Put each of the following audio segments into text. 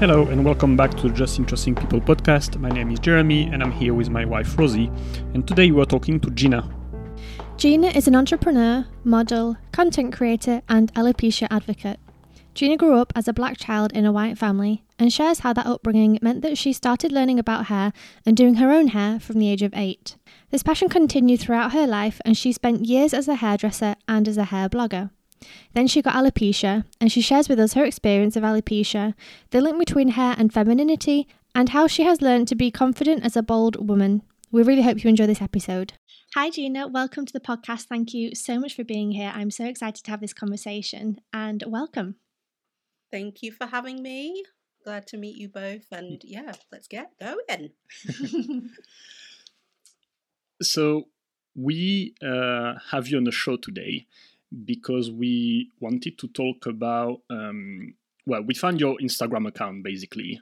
Hello, and welcome back to the Just Interesting People podcast. My name is Jeremy, and I'm here with my wife Rosie. And today we are talking to Gina. Gina is an entrepreneur, model, content creator, and alopecia advocate. Gina grew up as a black child in a white family and shares how that upbringing meant that she started learning about hair and doing her own hair from the age of eight. This passion continued throughout her life, and she spent years as a hairdresser and as a hair blogger. Then she got alopecia, and she shares with us her experience of alopecia, the link between hair and femininity, and how she has learned to be confident as a bold woman. We really hope you enjoy this episode. Hi, Gina. Welcome to the podcast. Thank you so much for being here. I'm so excited to have this conversation and welcome. Thank you for having me. Glad to meet you both. And yeah, let's get going. so, we uh, have you on the show today because we wanted to talk about um, well we found your instagram account basically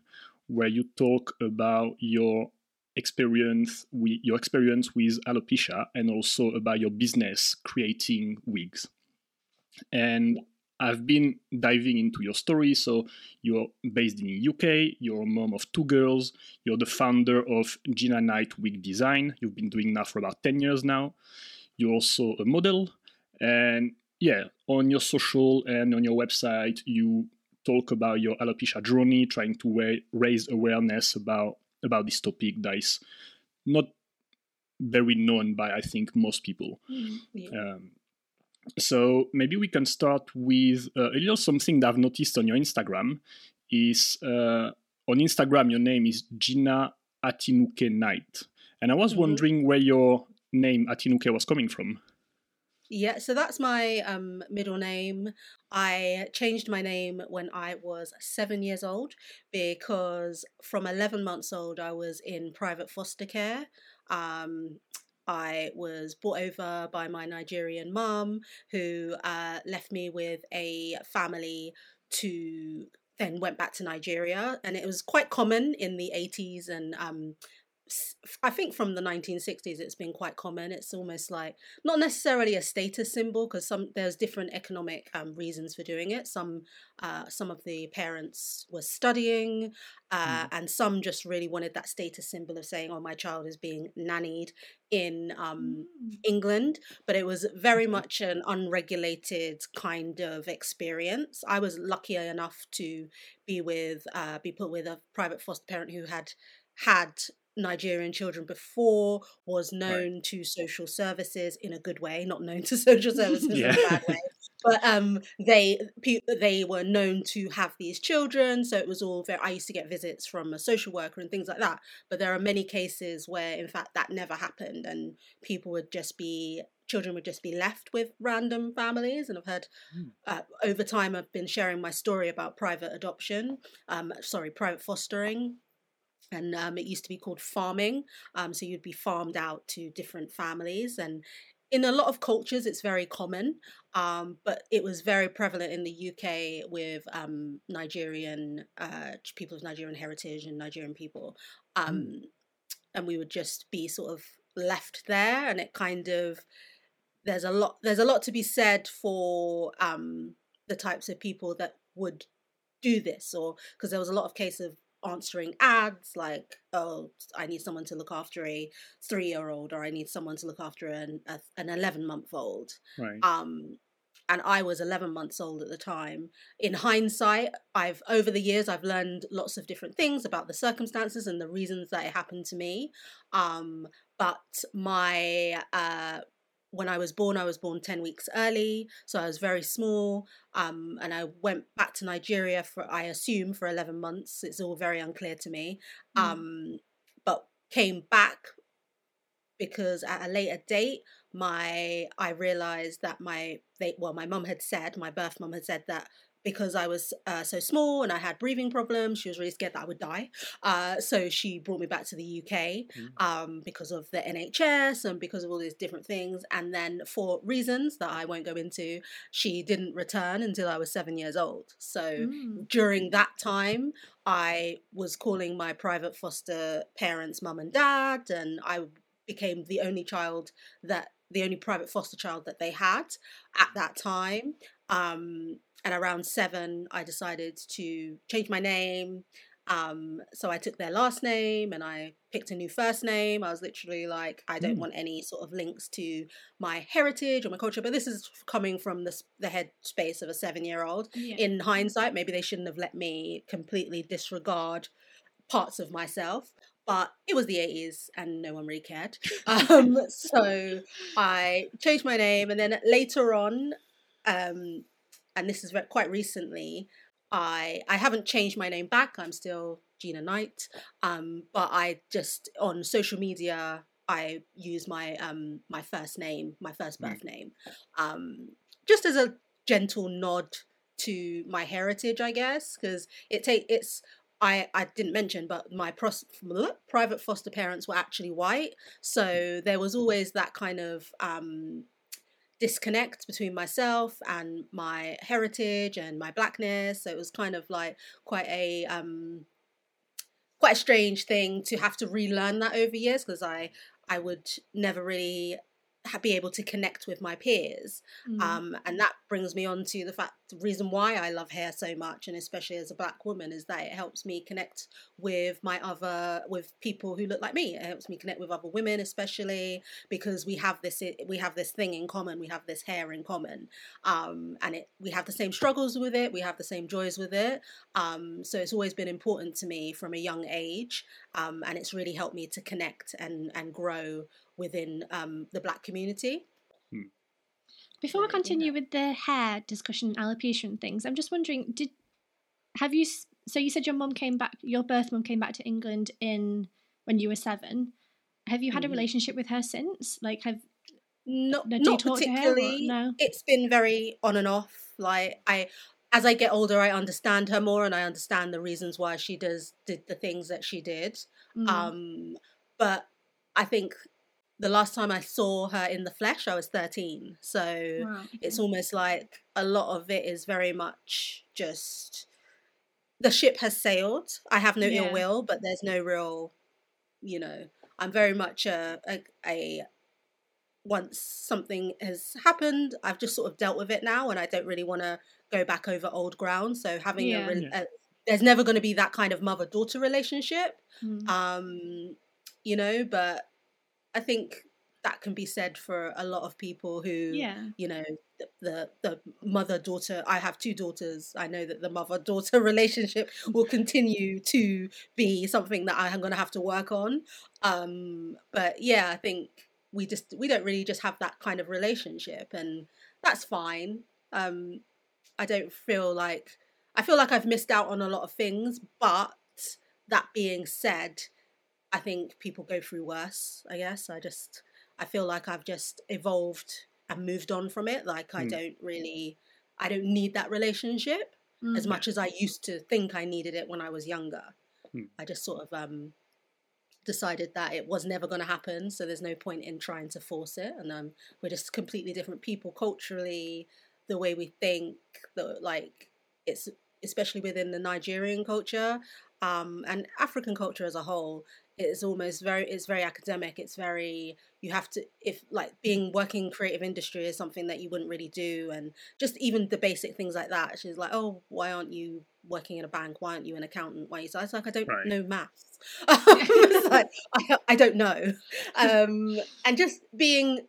where you talk about your experience with your experience with alopecia and also about your business creating wigs. And i've been diving into your story. So you're based in uk you're a mom of two girls you're the founder of gina knight wig design. You've been doing that for about 10 years now. You're also a model. And yeah, on your social and on your website, you talk about your alopecia journey, trying to wa- raise awareness about about this topic that is not very known by I think most people. Mm, yeah. um, so maybe we can start with uh, a little something that I've noticed on your Instagram is uh, on Instagram your name is Gina Atinuke Knight, and I was mm-hmm. wondering where your name Atinuke was coming from. Yeah, so that's my um, middle name. I changed my name when I was seven years old because from 11 months old, I was in private foster care. Um, I was brought over by my Nigerian mum, who uh, left me with a family to then went back to Nigeria. And it was quite common in the 80s and um, I think from the 1960s it's been quite common. It's almost like not necessarily a status symbol because some there's different economic um, reasons for doing it. Some uh, some of the parents were studying, uh, mm. and some just really wanted that status symbol of saying, "Oh, my child is being nannied in um, mm. England." But it was very much an unregulated kind of experience. I was lucky enough to be with uh, be put with a private foster parent who had had Nigerian children before was known right. to social services in a good way, not known to social services yeah. in a bad way. But um, they they were known to have these children, so it was all very. I used to get visits from a social worker and things like that. But there are many cases where, in fact, that never happened, and people would just be children would just be left with random families. And I've heard mm. uh, over time, I've been sharing my story about private adoption, um, sorry, private fostering and um, it used to be called farming. Um, so you'd be farmed out to different families, and in a lot of cultures, it's very common. Um, but it was very prevalent in the UK with um, Nigerian uh, people of Nigerian heritage and Nigerian people, mm. and we would just be sort of left there, and it kind of there's a lot there's a lot to be said for um, the types of people that would do this or because there was a lot of case of answering ads like oh i need someone to look after a three year old or i need someone to look after an, a, an 11 month old right. um and i was 11 months old at the time. In hindsight i've over the years i've learned lots of different things about the circumstances and the reasons that it happened to me. Um but my uh when I was born, I was born 10 weeks early. So I was very small. Um, and I went back to Nigeria for, I assume, for 11 months. It's all very unclear to me. Mm. Um, but came back because at a later date, my I realized that my they well my mum had said my birth mum had said that because I was uh, so small and I had breathing problems. She was really scared that I would die. Uh, so she brought me back to the UK mm. um, because of the NHS and because of all these different things. And then for reasons that I won't go into, she didn't return until I was seven years old. So mm. during that time, I was calling my private foster parents mum and dad, and I became the only child that the only private foster child that they had at that time. Um, and around seven, I decided to change my name Um, so I took their last name and I picked a new first name. I was literally like, I don't Mm. want any sort of links to my heritage or my culture. But this is coming from the, the head space of a seven year old. Yeah. In hindsight, maybe they shouldn't have let me completely disregard parts of myself. But it was the 80s and no one really cared. Um, so I changed my name. And then later on, um, and this is re- quite recently, I I haven't changed my name back. I'm still Gina Knight. Um, but I just on social media I use my um my first name, my first Mm. birth name, um, just as a gentle nod to my heritage, I guess, because it take it's. I, I didn't mention, but my pros, private foster parents were actually white, so there was always that kind of um, disconnect between myself and my heritage and my blackness. So it was kind of like quite a um, quite a strange thing to have to relearn that over years because I I would never really ha- be able to connect with my peers. Mm. Um, and that brings me on to the fact, the reason why I love hair so much, and especially as a black woman, is that it helps me connect with my other, with people who look like me. It helps me connect with other women, especially because we have this, we have this thing in common. We have this hair in common, um, and it, we have the same struggles with it. We have the same joys with it. Um, so it's always been important to me from a young age, um, and it's really helped me to connect and and grow within um, the black community. Before we continue with the hair discussion, alopecia and things, I'm just wondering, did have you? So you said your mum came back, your birth mum came back to England in when you were seven. Have you had a Mhm. relationship with her since? Like, have Not, No, not talk to her or particularly. no? It's been very on and off. Like I, as I get older, I understand her more, and I understand the reasons why she does did the things that she did. mm, Um, but I think the last time I saw her in the flesh, I was thirteen. So wow, it's almost like a lot of it is very much just the ship has sailed. I have no Yeah. ill will, but there's no real, you know, I'm very much a, a, a once something has happened, I've just sort of dealt with it now, and I don't really want to go back over old ground. So having Yeah. a, rel- Yeah. a there's never going to be that kind of mother daughter relationship Mm. um you know but i think that can be said for a lot of people who yeah, you know the the, the mother daughter i have two daughters. I know that the mother daughter relationship will continue to be something that i'm going to have to work on. Um but yeah i think we just we don't really just have that kind of relationship and that's fine. Um i don't feel like i feel like i've missed out on a lot of things but that being said i think people go through worse i guess i just i feel like i've just evolved and moved on from it like i Hmm. don't really i don't need that relationship as Mm. much as i used to think i needed it when i was younger Hmm. i just sort of um decided that it was never going to happen so there's no point in trying to force it and um we're just completely different people culturally the way we think the like it's especially within the nigerian culture um and african culture as a whole it's almost very it's very academic it's very you have to if like being working creative industry is something that you wouldn't really do and just even the basic things like that she's like oh why aren't you working in a bank? Why aren't you an accountant? Why are you so i was like i don't Right. know maths. It's like, I, I don't know. Um and just being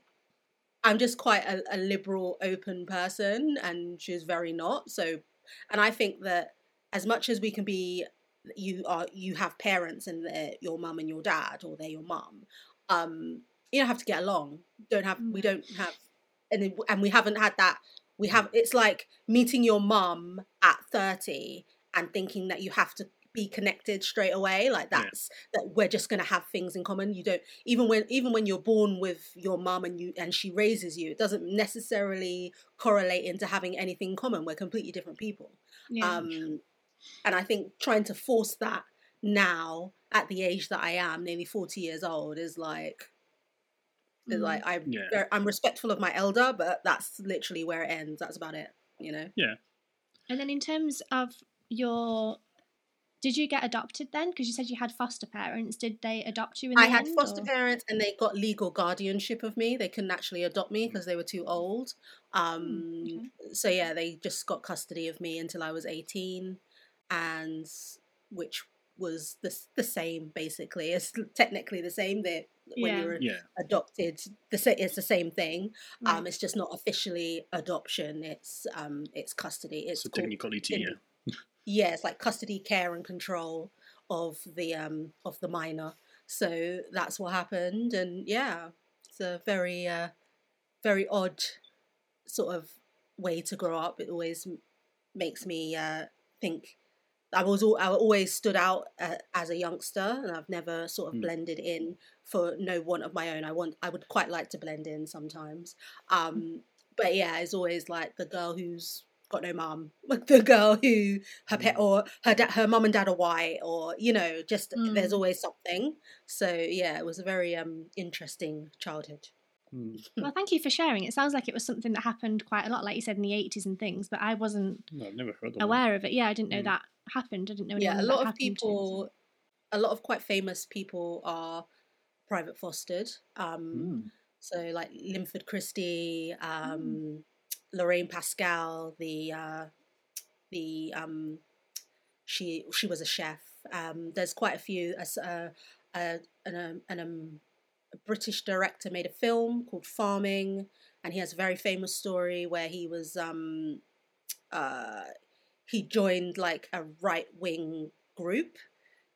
i'm just quite a, a liberal open person and she's very not so and i think that as much as we can be you are you have parents and they're your mum and your dad or they're your mum um you don't have to get along don't have we Mm. don't have and and we haven't had that we have it's like meeting your mum at 30 and thinking that you have to be connected straight away like Yeah. that's that we're just going to have things in common you don't even when even when you're born with your mum and you and she raises you it doesn't necessarily correlate into having anything in common we're completely different people yeah. um and i think trying to force that now at the age that i am nearly 40 years old is like is Mm. like i'm Yeah. i'm respectful of my elder but that's literally where it ends that's about it you know Yeah. And then in terms of your, did you get adopted then? Because you said you had foster parents. Did they adopt you in the i had end, foster or- parents and they got legal guardianship of me they couldn't actually adopt me because they were too old um Hmm, okay. so yeah they just got custody of me until i was 18 and which was the the same basically. It's technically the same that when Yeah. you're Yeah. adopted, the it's the same thing. Right. Um, it's just not officially adoption. It's um, it's custody. It's It's a technicality. Yeah. yeah, it's like custody, care, and control of the um of the minor. So that's what happened, and yeah, it's a very uh, very odd sort of way to grow up. It always makes me uh, think. I was al- I always stood out uh, as a youngster, and I've never sort of Mm. blended in for no want of my own. I want I would quite like to blend in sometimes, um, but yeah, it's always like the girl who's got no mum, like the girl who her pet or her dad, her mum and dad are white, or you know, just there's Mm. always something. So yeah, it was a very um interesting childhood. Mm. Well, thank you for sharing. It sounds like it was something that happened quite a lot, like you said in the eighties and things. But I wasn't No, I've never heard of that. aware of it. Yeah, I didn't know Mm. that happened. I didn't know. yeah, a lot of to, people, a lot of quite famous people are private fostered. Um, Mm. So like Linford Christie, um, Lorraine Pascale, the uh, the um, she she was a chef. Um, there's quite a few. Uh, a, an, um, an, um, a British director made a film called Farming, and he has a very famous story where he was um, uh, he joined like a right wing group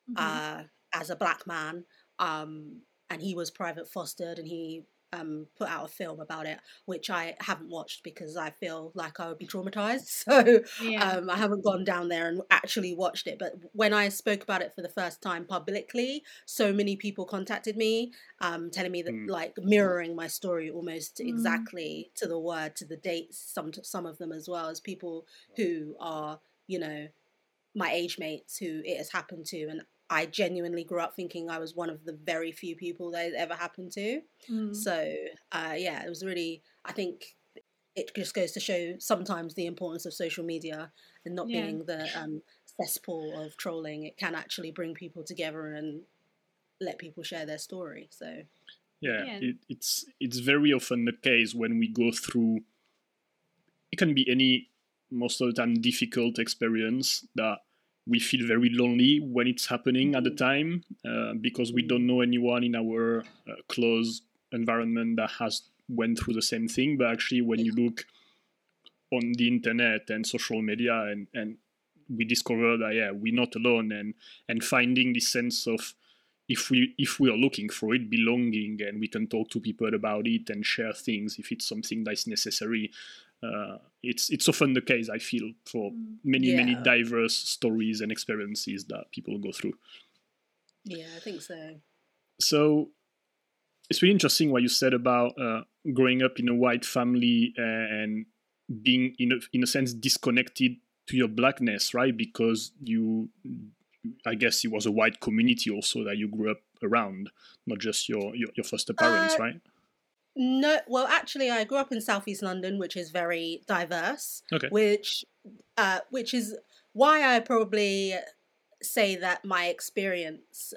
Mhm. uh, as a black man, um, and he was private fostered, and he um, put out a film about it, which I haven't watched because I feel like I would be traumatized. So yeah. um, I haven't gone down there and actually watched it. But when I spoke about it for the first time publicly, so many people contacted me, um, telling me that Mm. like mirroring my story almost Mm. exactly to the word, to the dates. Some some of them as well as people who are you know my age mates who it has happened to, and I genuinely grew up thinking I was one of the very few people that it ever happened to. Mm. So uh, yeah, it was really. I think it just goes to show sometimes the importance of social media and not Yeah. being the um, cesspool of trolling. It can actually bring people together and let people share their story. So yeah, Yeah. It, it's it's very often the case when we go through it can be any most of the time difficult experience that we feel very lonely when it's happening at the time uh, because we don't know anyone in our uh, close environment that has went through the same thing. But actually when you look on the internet and social media and and we discover that yeah we're not alone and and finding this sense of if we if we are looking for it belonging and we can talk to people about it and share things if it's something that's necessary uh, it's it's often the case i feel for Mm. many many diverse stories and experiences that people go through yeah, I think so. so it's really interesting what you said about uh, growing up in a white family and being in a, in a sense disconnected to your blackness right because you i guess it was a white community also that you grew up around not just your your, your foster parents Uh, right No, well, actually, I grew up in southeast London, which is very diverse. Okay. Which, uh, which is why I probably say that my experience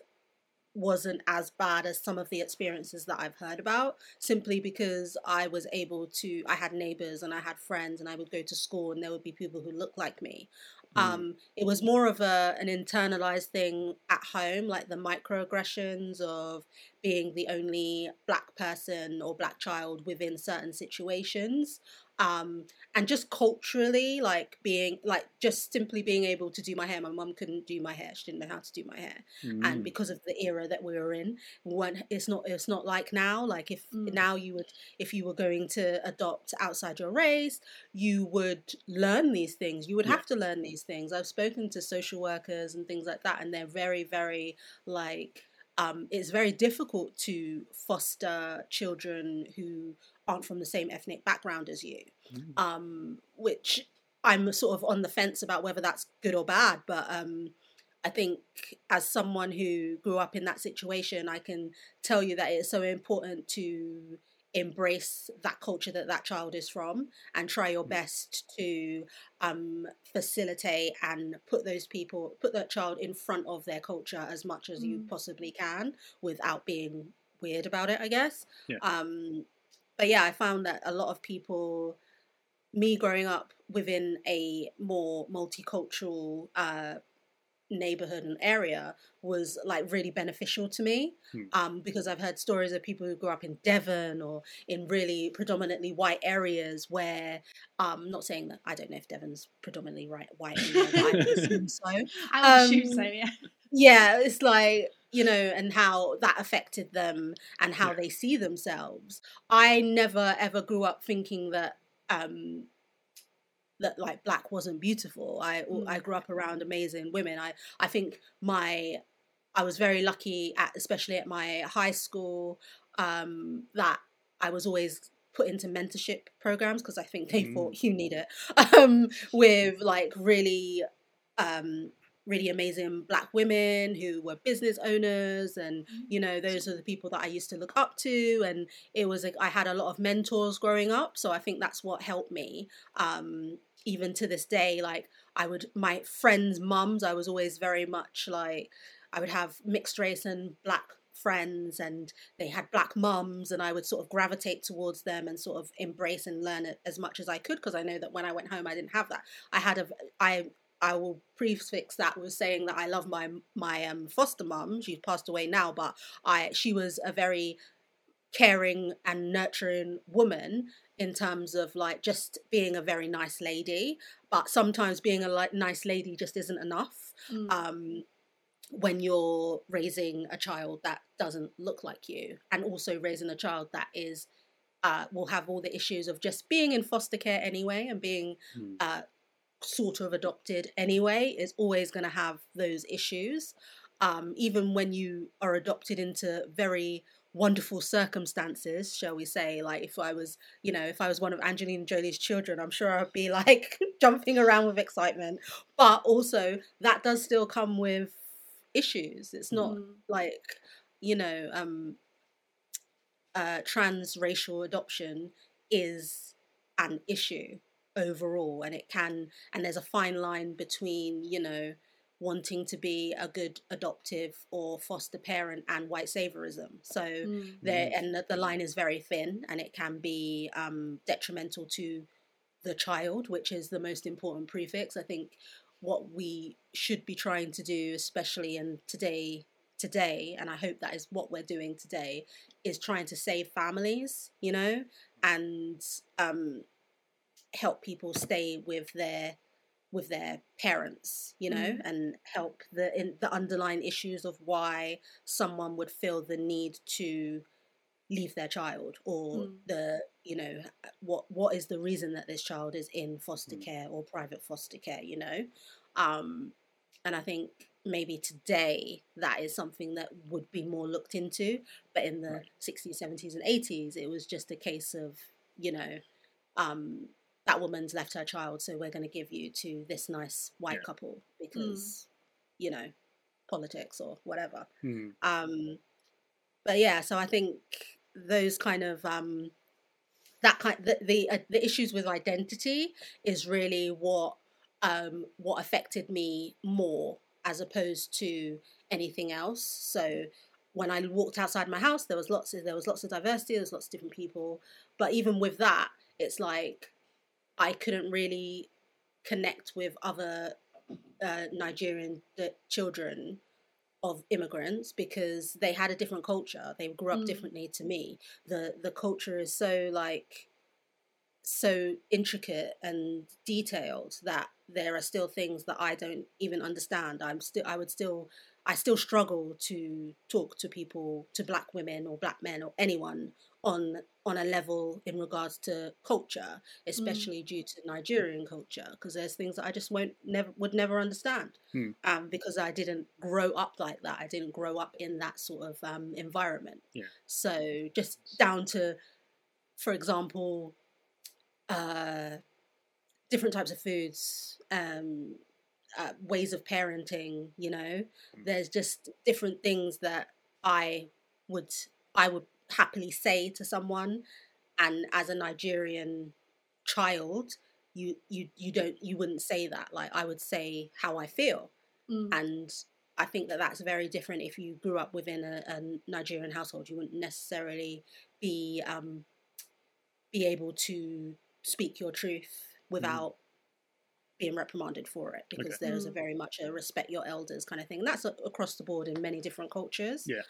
wasn't as bad as some of the experiences that I've heard about. Simply because I was able to, I had neighbors and I had friends, and I would go to school, and there would be people who looked like me. Mm. Um, it was more of a an internalized thing at home, like the microaggressions of being the only black person or black child within certain situations um and just culturally like being like just simply being able to do my hair my mum couldn't do my hair she didn't know how to do my hair Mm. and because of the era that we were in when it's not it's not like now like if Mm. now you would if you were going to adopt outside your race you would learn these things you would Yeah. have to learn these things i've spoken to social workers and things like that and they're very very like um, it's very difficult to foster children who aren't from the same ethnic background as you Mm. um, which I'm sort of on the fence about whether that's good or bad. But um, I think as someone who grew up in that situation, I can tell you that it's so important to embrace that culture that that child is from and try your best to um, facilitate and put those people, put that child in front of their culture as much as you Mm. possibly can without being weird about it, I guess. Yeah. Um, but yeah, I found that a lot of people me growing up within a more multicultural uh, neighborhood and area was like really beneficial to me Hmm. um, because I've heard stories of people who grew up in Devon or in really predominantly white areas where um not saying that I don't know if Devon's predominantly right white anymore, but I would assume so I would Um, assume so, yeah. yeah it's like you know and how that affected them and how Yeah. they see themselves. I never ever grew up thinking that um that like black wasn't beautiful. I i grew up around amazing women. I i think my i was very lucky at especially at my high school um that i was always put into mentorship programs because i think they Mm. thought you need it. Um with like really um really amazing black women who were business owners and you know those are the people that i used to look up to and it was like i had a lot of mentors growing up so i think that's what helped me um even to this day like i would my friends mums i was always very much like i would have mixed race and black friends and they had black mums and i would sort of gravitate towards them and sort of embrace and learn as much as i could because i know that when i went home i didn't have that. I had a i I will prefix that with saying that I love my my um, foster mum. She's passed away now, but I she was a very caring and nurturing woman in terms of like just being a very nice lady. But sometimes being a like nice lady just isn't enough. Mm. Um, when you're raising a child that doesn't look like you, and also raising a child that is uh, will have all the issues of just being in foster care anyway and being Hmm. uh, sort of adopted anyway is always going to have those issues. Um, even when you are adopted into very wonderful circumstances shall we say like if i was you know if i was one of angelina jolie's children i'm sure i'd be like jumping around with excitement. But also that does still come with issues. It's not Mm. like you know um uh transracial adoption is an issue overall and it can and there's a fine line between you know wanting to be a good adoptive or foster parent and white saviorism. So Mm. there and the, the line is very thin and it can be um, detrimental to the child which is the most important prefix. I think what we should be trying to do especially in today today and i hope that is what we're doing today is trying to save families you know and um, help people stay with their with their parents you know Mm. and help the in the underlying issues of why someone would feel the need to leave their child or Mm. the you know what what is the reason that this child is in foster Mm. care or private foster care you know um and i think maybe today that is something that would be more looked into but in the Right. 60s 70s and 80s it was just a case of you know um that woman's left her child so we're going to give you to this nice white Yeah. couple because you know politics or whatever Hmm. um but yeah so i think those kind of um that kind the the, uh, the issues with identity is really what um what affected me more as opposed to anything else so when i walked outside my house there was lots of there was lots of diversity there was lots of different people but even with that it's like i couldn't really connect with other uh, nigerian children of immigrants because they had a different culture. They grew up Mm. differently to me. The the culture is so like so intricate and detailed that there are still things that I don't even understand. I'm still I would still I still struggle to talk to people to black women or black men or anyone on on a level in regards to culture, especially due to Nigerian culture, because there's things that I just won't never would never understand Hmm. um, because I didn't grow up like that. I didn't grow up in that sort of um, environment. Yeah. So just down to, for example, uh, different types of foods, um, uh, ways of parenting. You know, Mm. there's just different things that I would I would happily say to someone, and as a Nigerian child. You, you you don't you wouldn't say that like I would say how I feel Mm. and I think that that's very different if you grew up within a, a Nigerian household. You wouldn't necessarily be um, be able to speak your truth without being reprimanded for it because Okay. there's a Mm. very much a respect your elders kind of thing. And that's across the board in many different cultures. Yeah.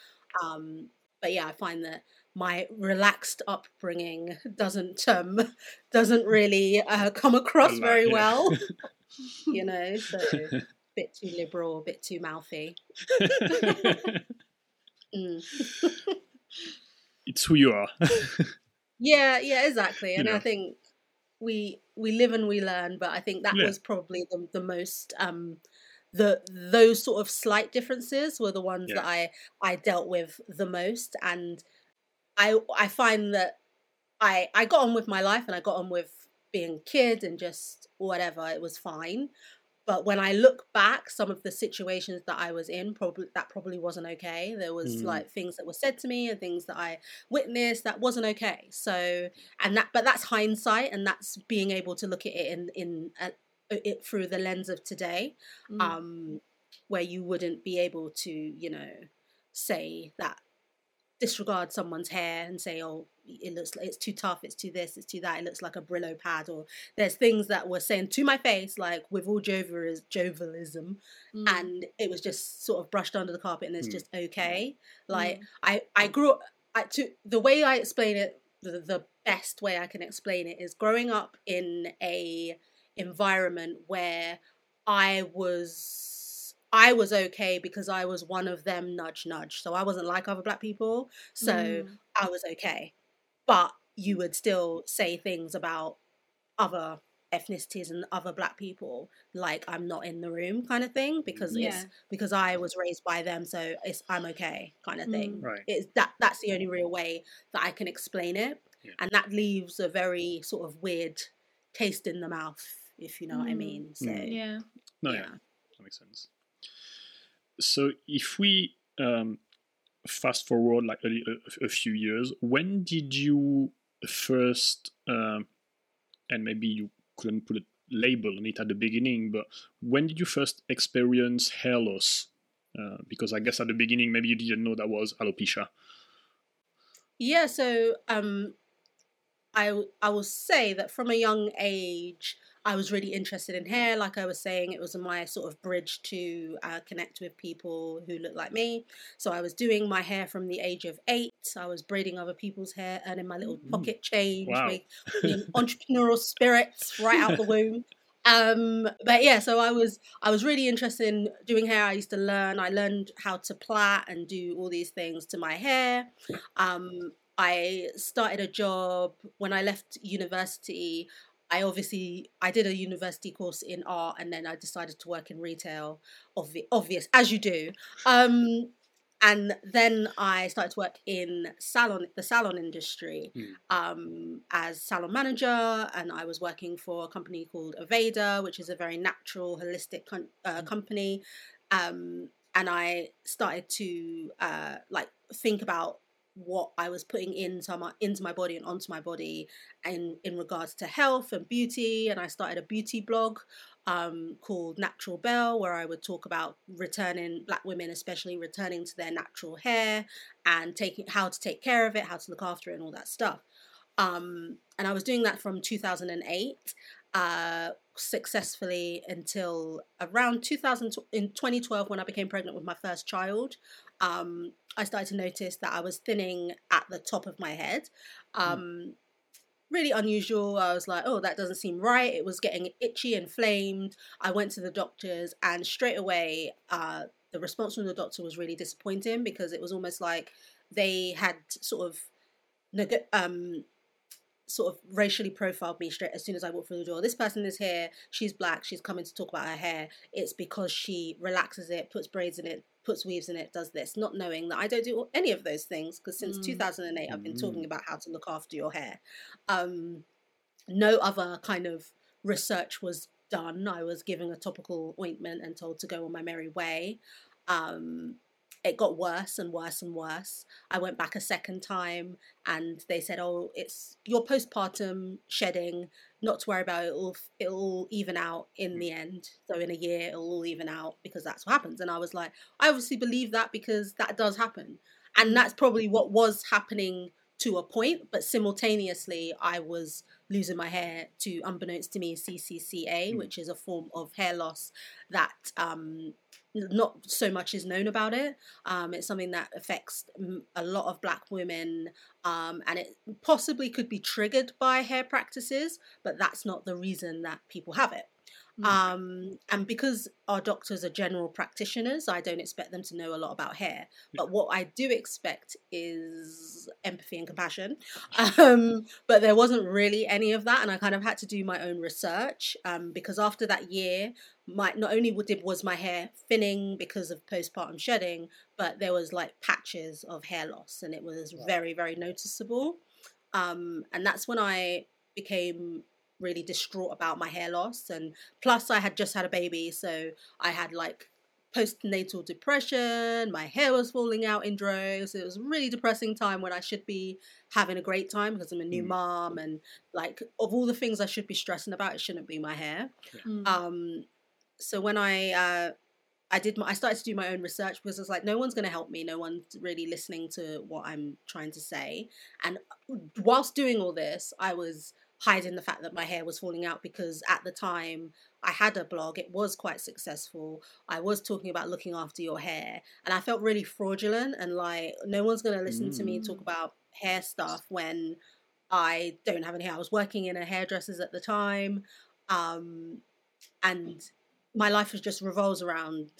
Um, but yeah, I find that my relaxed upbringing doesn't um, doesn't really uh, come across very yeah. well. you know, so a bit too liberal, a bit too mouthy. Mm. it's who you are. Yeah, yeah, exactly. You And I think we we live and we learn, but I think that Yeah. was probably the, the most um the those sort of slight differences were the ones that I I dealt with the most and I I find that I I got on with my life and I got on with being a kid and just whatever, it was fine. But when I look back, some of the situations that I was in, probably that probably wasn't okay. There was Mm. like things that were said to me and things that I witnessed that wasn't okay. So, and that, but that's hindsight, and that's being able to look at it in in it through the lens of today, Mm. um, where you wouldn't be able to, you know, say that disregard someone's hair and say, oh, it looks like it's too tough, it's too this, it's too that, it looks like a Brillo pad, or there's things that were saying to my face, like with all jovial, jovialism, Mm. and it was just sort of brushed under the carpet and it's Mm. just okay. Like Mm. I, I grew up, I, to the way I explain it, the, the best way I can explain it is growing up in a environment where I was I was okay because I was one of them nudge nudge. So I wasn't like other black people. So Mm. I was okay. But you would still say things about other ethnicities and other black people like I'm not in the room kind of thing because Yeah. it's because I was raised by them so it's I'm okay kind of thing. Mm. right. It's that that's the only real way that I can explain it. Yeah. And that leaves a very sort of weird taste in the mouth, if you know what I Mm. mean. So Mm. Yeah. No, yeah. that makes sense. So if we um, fast forward like a, a, a few years, when did you first, um, and maybe you couldn't put a label on it at the beginning, but when did you first experience hair loss? Uh, because I guess at the beginning maybe you didn't know that was alopecia. Yeah, so um, I will say that from a young age, I was really interested in hair. Like I was saying, it was my sort of bridge to uh, connect with people who look like me. So I was doing my hair from the age of eight. I was braiding other people's hair, earning my little Mm. pocket change, Wow. being entrepreneurial spirits right out the womb. Um, but yeah, so I was I was really interested in doing hair. I used to learn. I learned how to plait and do all these things to my hair. Um, I started a job when I left university. I obviously I did a university course in art, and then I decided to work in retail. Obvi- obvious as you do. Um, and then I started to work in salon, the salon industry, Mm. um, as salon manager, and I was working for a company called Aveda, which is a very natural, holistic com- uh, company. Um, and I started to uh, like think about what I was putting into my into my body and onto my body, and in regards to health and beauty. And I started a beauty blog um, called Natural Belle, where I would talk about returning Black women, especially returning to their natural hair and taking how to take care of it, how to look after it, and all that stuff. Um, and I was doing that from 2008 uh, successfully until around 2000 in 2012 when I became pregnant with my first child. Um, I started to notice that I was thinning at the top of my head. Um, Really unusual. I was like, oh, that doesn't seem right. It was getting itchy, inflamed. I went to the doctors, and straight away, uh, the response from the doctor was really disappointing because it was almost like they had sort of um, sort of racially profiled me straight as soon as I walked through the door. This person is here. She's black. She's coming to talk about her hair. It's because she relaxes it, puts braids in it, puts weaves in it, does this, not knowing that I don't do any of those things because since Mm. 2008 I've been talking Mm. about how to look after your hair. Um, no other kind of research was done. I was given a topical ointment and told to go on my merry way. Um, it got worse and worse and worse. I went back a second time and they said, "Oh, it's your postpartum shedding. Not to worry about it. It'll it'll even out in the end. So in a year, it'll all even out because that's what happens." And I was like, I obviously believe that because that does happen, and that's probably what was happening to a point, but simultaneously I was losing my hair to, unbeknownst to me, CCCA, mm. which is a form of hair loss that um, not so much is known about it. Um, it's something that affects a lot of black women, um, and it possibly could be triggered by hair practices, but that's not the reason that people have it. Mm. Um, and because our doctors are general practitioners, I don't expect them to know a lot about hair. But what I do expect is empathy and compassion. Um, but there wasn't really any of that, and I kind of had to do my own research um, because after that year, my not only did was my hair thinning because of postpartum shedding, but there was like patches of hair loss, and it was very very noticeable. Um, and that's when I became really distraught about my hair loss and plus I had just had a baby so I had like postnatal depression my hair was falling out in droves it was a really depressing time when I should be having a great time because I'm a new mm. mom and like of all the things I should be stressing about it shouldn't be my hair mm. um so when I uh I did my, I started to do my own research because it's like no one's going to help me no one's really listening to what I'm trying to say and whilst doing all this I was hiding the fact that my hair was falling out because at the time I had a blog, it was quite successful. I was talking about looking after your hair, and I felt really fraudulent and like no one's going to listen mm. to me talk mm. about hair stuff when I don't have any hair. I was working in a hairdresser's at the time, um, and my life was just revolves around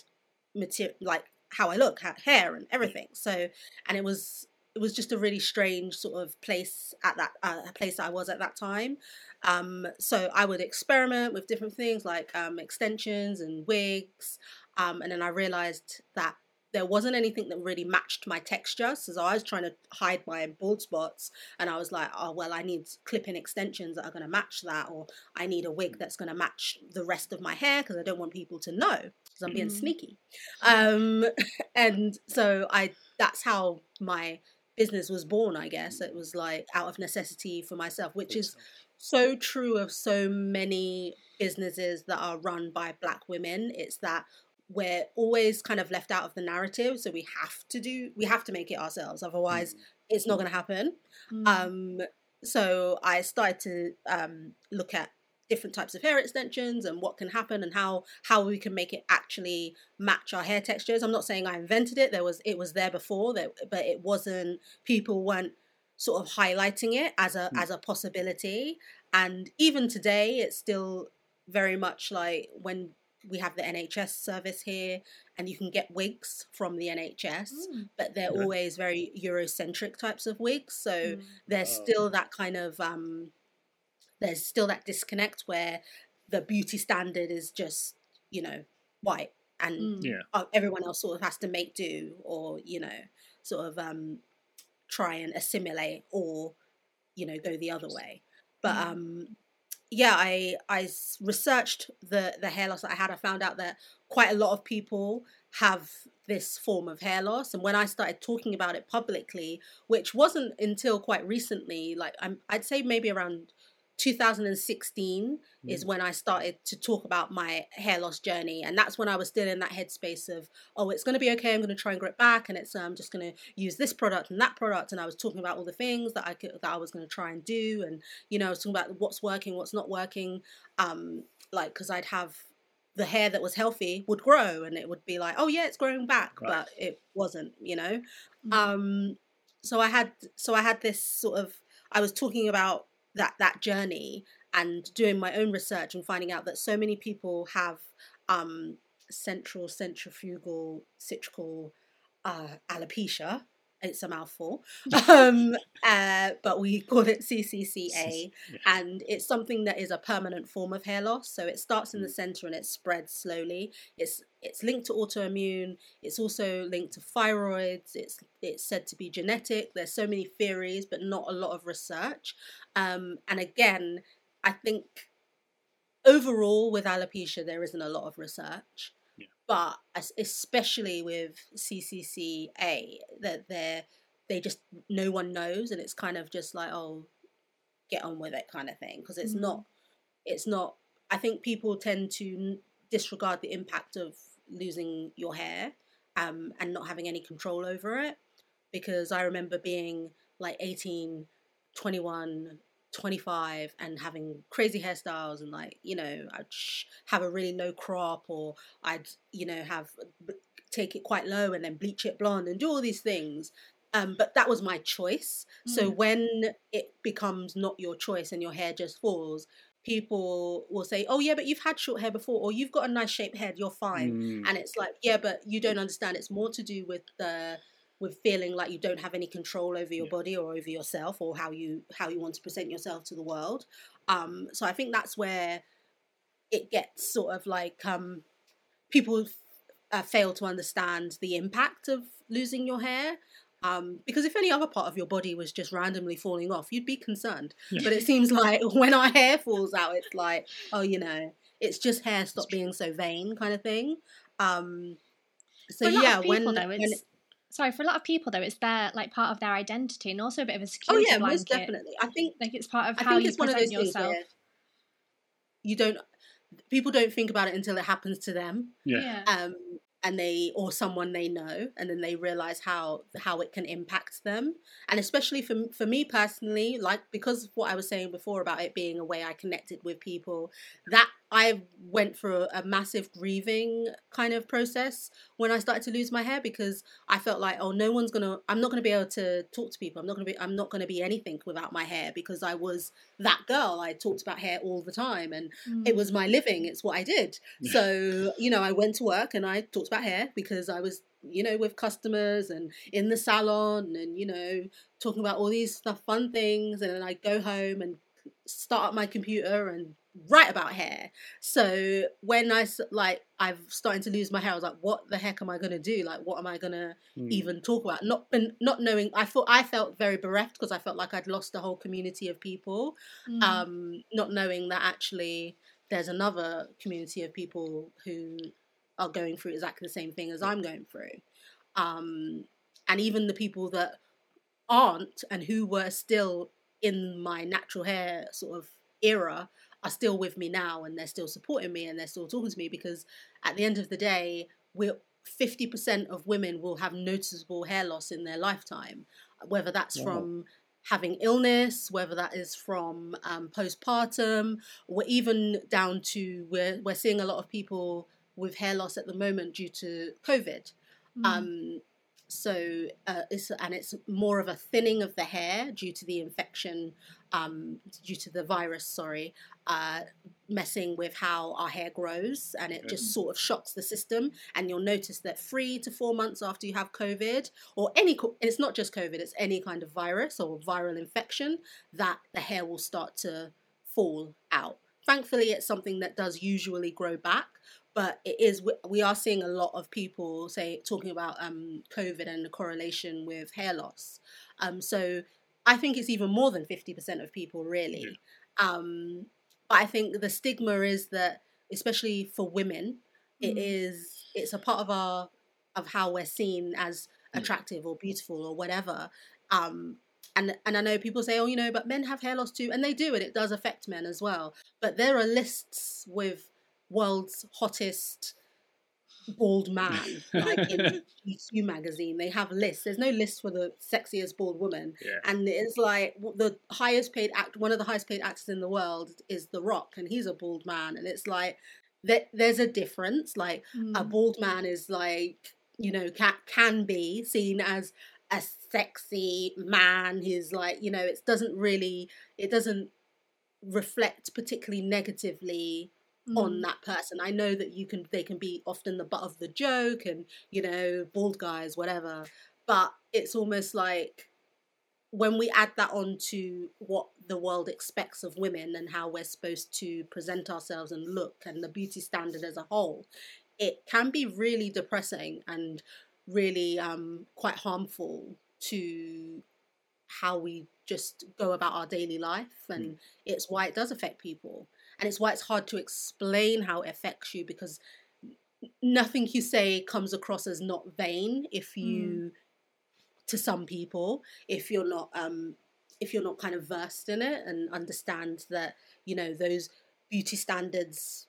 material, like how I look, hair, and everything. So, and it was it was just a really strange sort of place at that uh, place that I was at that time. Um, so I would experiment with different things like um, extensions and wigs, um, and then I realized that there wasn't anything that really matched my texture. So I was trying to hide my bald spots, and I was like, oh well, I need clip-in extensions that are going to match that, or I need a wig that's going to match the rest of my hair because I don't want people to know because I'm being mm. sneaky. Um, and so I that's how my business was born, I guess. It was like out of necessity for myself, which is so true of so many businesses that are run by black women. It's that we're always kind of left out of the narrative, so we have to do we have to make it ourselves. Otherwise, mm. it's not going to happen. Mm. Um, so I started to um, look at different types of hair extensions and what can happen and how how we can make it actually match our hair textures. I'm not saying I invented it. There was it was there before, that, but it wasn't. People weren't sort of highlighting it as a mm. as a possibility. And even today, it's still very much like when we have the NHS service here, and you can get wigs from the NHS, mm. but they're yeah. always very Eurocentric types of wigs. So mm. there's still that kind of um, there's still that disconnect where the beauty standard is just you know white and mm. yeah. Everyone else sort of has to make do or you know sort of um try and assimilate or you know go the other way but mm. um yeah i i researched the the hair loss that i had i found out that quite a lot of people have this form of hair loss and when i started talking about it publicly which wasn't until quite recently like I'm, i'd say maybe around 2016 mm. is when I started to talk about my hair loss journey, and that's when I was still in that headspace of, oh, it's going to be okay. I'm going to try and grow it back, and it's I'm um, just going to use this product and that product, and I was talking about all the things that I could that I was going to try and do, and you know, I was talking about what's working, what's not working, um, like because I'd have the hair that was healthy would grow, and it would be like, oh yeah, it's growing back, right. but it wasn't, you know. Mm. Um, so I had so I had this sort of I was talking about that that journey and doing my own research and finding out that so many people have um, central centrifugal cicatricial uh, alopecia. It's a mouthful, um, uh, but we call it CCCA, and it's something that is a permanent form of hair loss. So it starts in the mm. center and it spreads slowly. It's it's linked to autoimmune. It's also linked to thyroids. It's it's said to be genetic. There's so many theories, but not a lot of research. Um, and again, I think overall with alopecia there isn't a lot of research. But especially with CCCA, that they're they just no one knows, and it's kind of just like oh, get on with it kind of thing because it's mm-hmm. not it's not. I think people tend to disregard the impact of losing your hair um, and not having any control over it because I remember being like 18, 21, 25 and having crazy hairstyles and like you know I'd have a really low crop or I'd you know have take it quite low and then bleach it blonde and do all these things um, but that was my choice mm. so when it becomes not your choice and your hair just falls people will say oh yeah but you've had short hair before or you've got a nice shaped head you're fine mm. and it's like yeah but you don't understand it's more to do with the with feeling like you don't have any control over your yeah. body or over yourself or how you how you want to present yourself to the world um so i think that's where it gets sort of like um people uh, fail to understand the impact of losing your hair um, because if any other part of your body was just randomly falling off, you'd be concerned. Yeah. But it seems like when our hair falls out, it's like, oh, you know, it's just hair. Stop being so vain, kind of thing. Um, so yeah, when, though, when sorry for a lot of people though it's their like part of their identity and also a bit of a security oh yeah blanket. most definitely i think like it's part of I how you present yourself you don't people don't think about it until it happens to them yeah, yeah. um and they or someone they know and then they realize how how it can impact them and especially for for me personally like because of what I was saying before about it being a way I connected with people that I went through a, a massive grieving kind of process when I started to lose my hair because I felt like oh no one's gonna I'm not gonna be able to talk to people. I'm not gonna be I'm not gonna be anything without my hair because I was that girl. I talked about hair all the time and mm. it was my living. It's what I did. So you know I went to work and I talked about hair because I was you know with customers and in the salon and you know talking about all these stuff fun things. And then I go home and start up my computer and write about hair. So when I like I've starting to lose my hair, I was like, what the heck am I gonna do? Like, what am I gonna mm. even talk about? Not been not knowing. I thought I felt very bereft because I felt like I'd lost a whole community of people. Mm. Um, not knowing that actually there's another community of people who are going through exactly the same thing as I'm going through. Um, and even the people that aren't and who were still in my natural hair sort of era are still with me now and they're still supporting me and they're still talking to me because at the end of the day, we're 50% of women will have noticeable hair loss in their lifetime, whether that's from having illness, whether that is from um, postpartum, or even down to we're, we're seeing a lot of people with hair loss at the moment due to COVID. Mm. Um, so uh, it's and it's more of a thinning of the hair due to the infection um, due to the virus sorry uh, messing with how our hair grows and it just sort of shocks the system. And you'll notice that three to four months after you have covid or any it's not just covid it's any kind of virus or viral infection that the hair will start to fall out. Thankfully it's something that does usually grow back but it is we are seeing a lot of people say talking about um, COVID and the correlation with hair loss. Um, so I think it's even more than fifty percent of people really. Yeah. Um, but I think the stigma is that, especially for women, mm. it is it's a part of our of how we're seen as mm. attractive or beautiful or whatever. Um, and and I know people say, oh, you know, but men have hair loss too, and they do, and it does affect men as well. But there are lists with world's hottest bald man, like in GQ magazine. They have lists. There's no list for the sexiest bald woman, yeah. and it's like the highest paid act. One of the highest paid actors in the world is The Rock, and he's a bald man, and it's like that. There's a difference. Like mm. a bald man is like you know can can be seen as a sexy man who's like you know it doesn't really it doesn't reflect particularly negatively mm. on that person. I know that you can they can be often the butt of the joke and you know bald guys whatever, but it's almost like when we add that on to what the world expects of women and how we're supposed to present ourselves and look and the beauty standard as a whole, it can be really depressing and really um, quite harmful to how we just go about our daily life and mm. it's why it does affect people and it's why it's hard to explain how it affects you because nothing you say comes across as not vain if hmm. you mm. to some people if you're not um if you're not kind of versed in it and understand that you know those beauty standards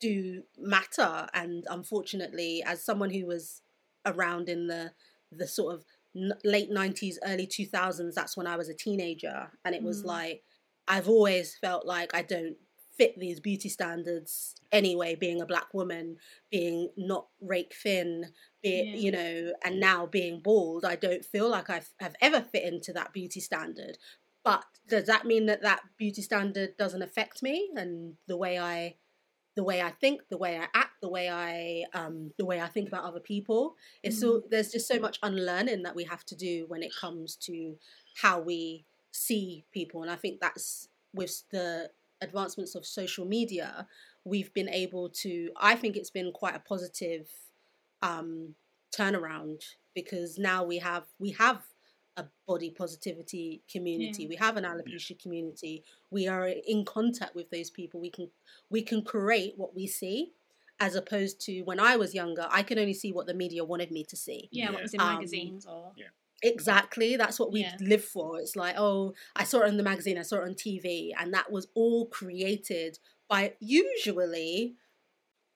do matter and unfortunately as someone who was around in the the sort of n- late 90s, early 2000s, that's when I was a teenager. And it was Mm. like, I've always felt like I don't fit these beauty standards anyway, being a black woman, being not rake thin, be, Yeah. you know, and now being bald. I don't feel like I have ever fit into that beauty standard. But does that mean that that beauty standard doesn't affect me and the way I the way I think, the way I act, the way I um, the way I think about other people. It's so there's just so much unlearning that we have to do when it comes to how we see people, and I think that's with the advancements of social media, we've been able to. I think it's been quite a positive um, turnaround because now we have we have a body positivity community Yeah. we have an alopecia community we are in contact with those people we can we can create what we see as opposed to when i was younger i could only see what the media wanted me to see Yeah, what was in Um, magazines or exactly that's what we Yeah. live for it's like oh i saw it in the magazine i saw it on tv and that was all created by usually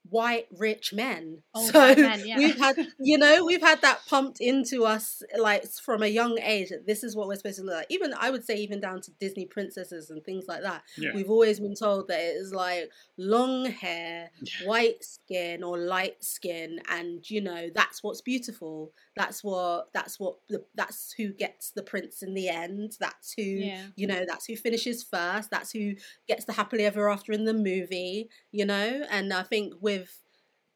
white rich men Old so men, yeah. we've had you know we've had that pumped into us like from a young age that this is what we're supposed to look like even i would say even down to disney princesses and things like that Yeah. we've always been told that it is like long hair Yeah. white skin or light skin and you know that's what's beautiful that's what that's what the, that's who gets the prince in the end. That's who Yeah. you know that's who finishes first. That's who gets the happily ever after in the movie you know? And i think with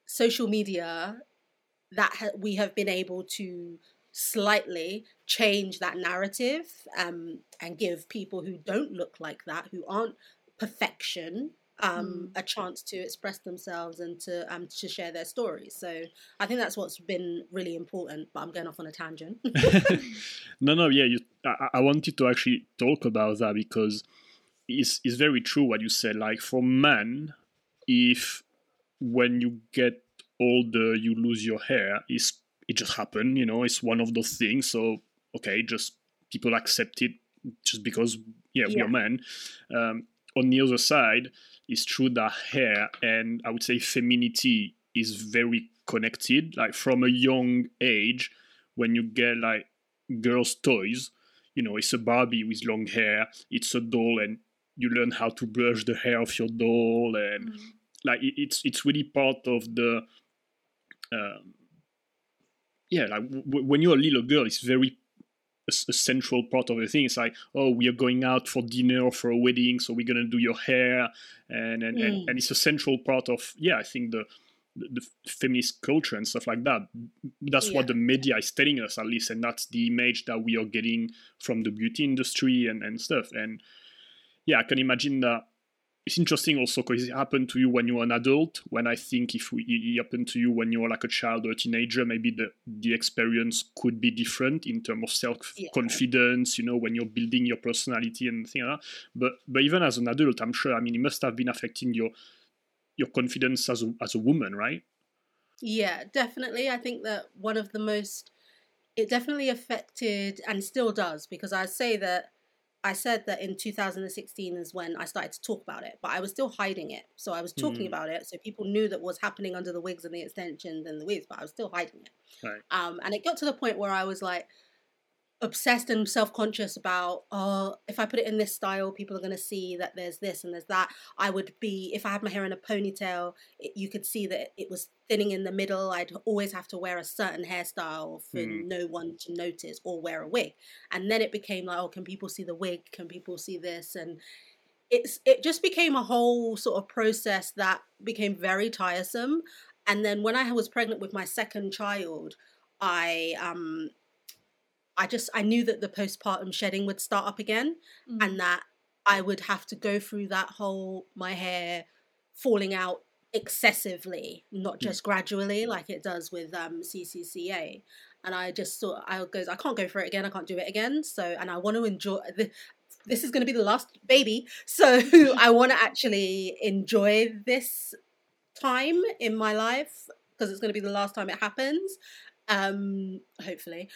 social media that ha- we have been able to slightly change that narrative um, and give people who don't look like that who aren't perfection um, a chance to express themselves and to um, to share their stories so i think that's what's been really important but i'm going off on a tangent no, no, yeah. You, I, I wanted to actually talk about that because it's, it's very true what you said. Like for men, if when you get older you lose your hair, it's it just happened. You know, it's one of those things. So okay, just people accept it just because yeah, we're men. Um, on the other side, it's true that hair and I would say femininity is very connected. Like from a young age, when you get like girls' toys, you know, it's a Barbie with long hair, it's a doll, and you learn how to brush the hair of your doll, and Mm. like it, it's it's really part of the. Um, yeah, like w- when you're a little girl, it's very a, central part of the thing. It's like, oh, we are going out for dinner or for a wedding, so we're gonna do your hair, and and, and, Mm. and it's a central part of yeah, I think the the, the feminist culture and stuff like that. That's what the media is telling us, at least, and that's the image that we are getting from the beauty industry and, and stuff. And yeah, I can imagine that it's interesting also because it happened to you when you were an adult. When I think if we, it happened to you when you were like a child or a teenager, maybe the the experience could be different in terms of self confidence. You know, when you're building your personality and things like that. But but even as an adult, I'm sure. I mean, it must have been affecting your your confidence as a as a woman, right? Yeah, definitely. I think that one of the most, it definitely affected and still does because I say that I said that in 2016 is when I started to talk about it, but I was still hiding it. So I was talking Mm. about it, so people knew that was happening under the wigs and the extensions and the wigs, but I was still hiding it. Right. Um, and it got to the point where I was like obsessed and self-conscious about oh if i put it in this style people are going to see that there's this and there's that. I would be if i had my hair in a ponytail it, you could see that it was thinning in the middle. I'd always have to wear a certain hairstyle for Mhm. no one to notice or wear a wig. And then it became like oh can people see the wig? Can people see this? And it's it just became a whole sort of process that became very tiresome. And then when i was pregnant with my second child i um I just I knew that the postpartum shedding would start up again Mm. and that I would have to go through that whole my hair falling out excessively, not Mm. just gradually like it does with um CCCA. And I just thought I goes I can't go for it again. I can't do it again. So and I want to enjoy the, this is going to be the last baby. So I want to actually enjoy this time in my life because it's going to be the last time it happens um hopefully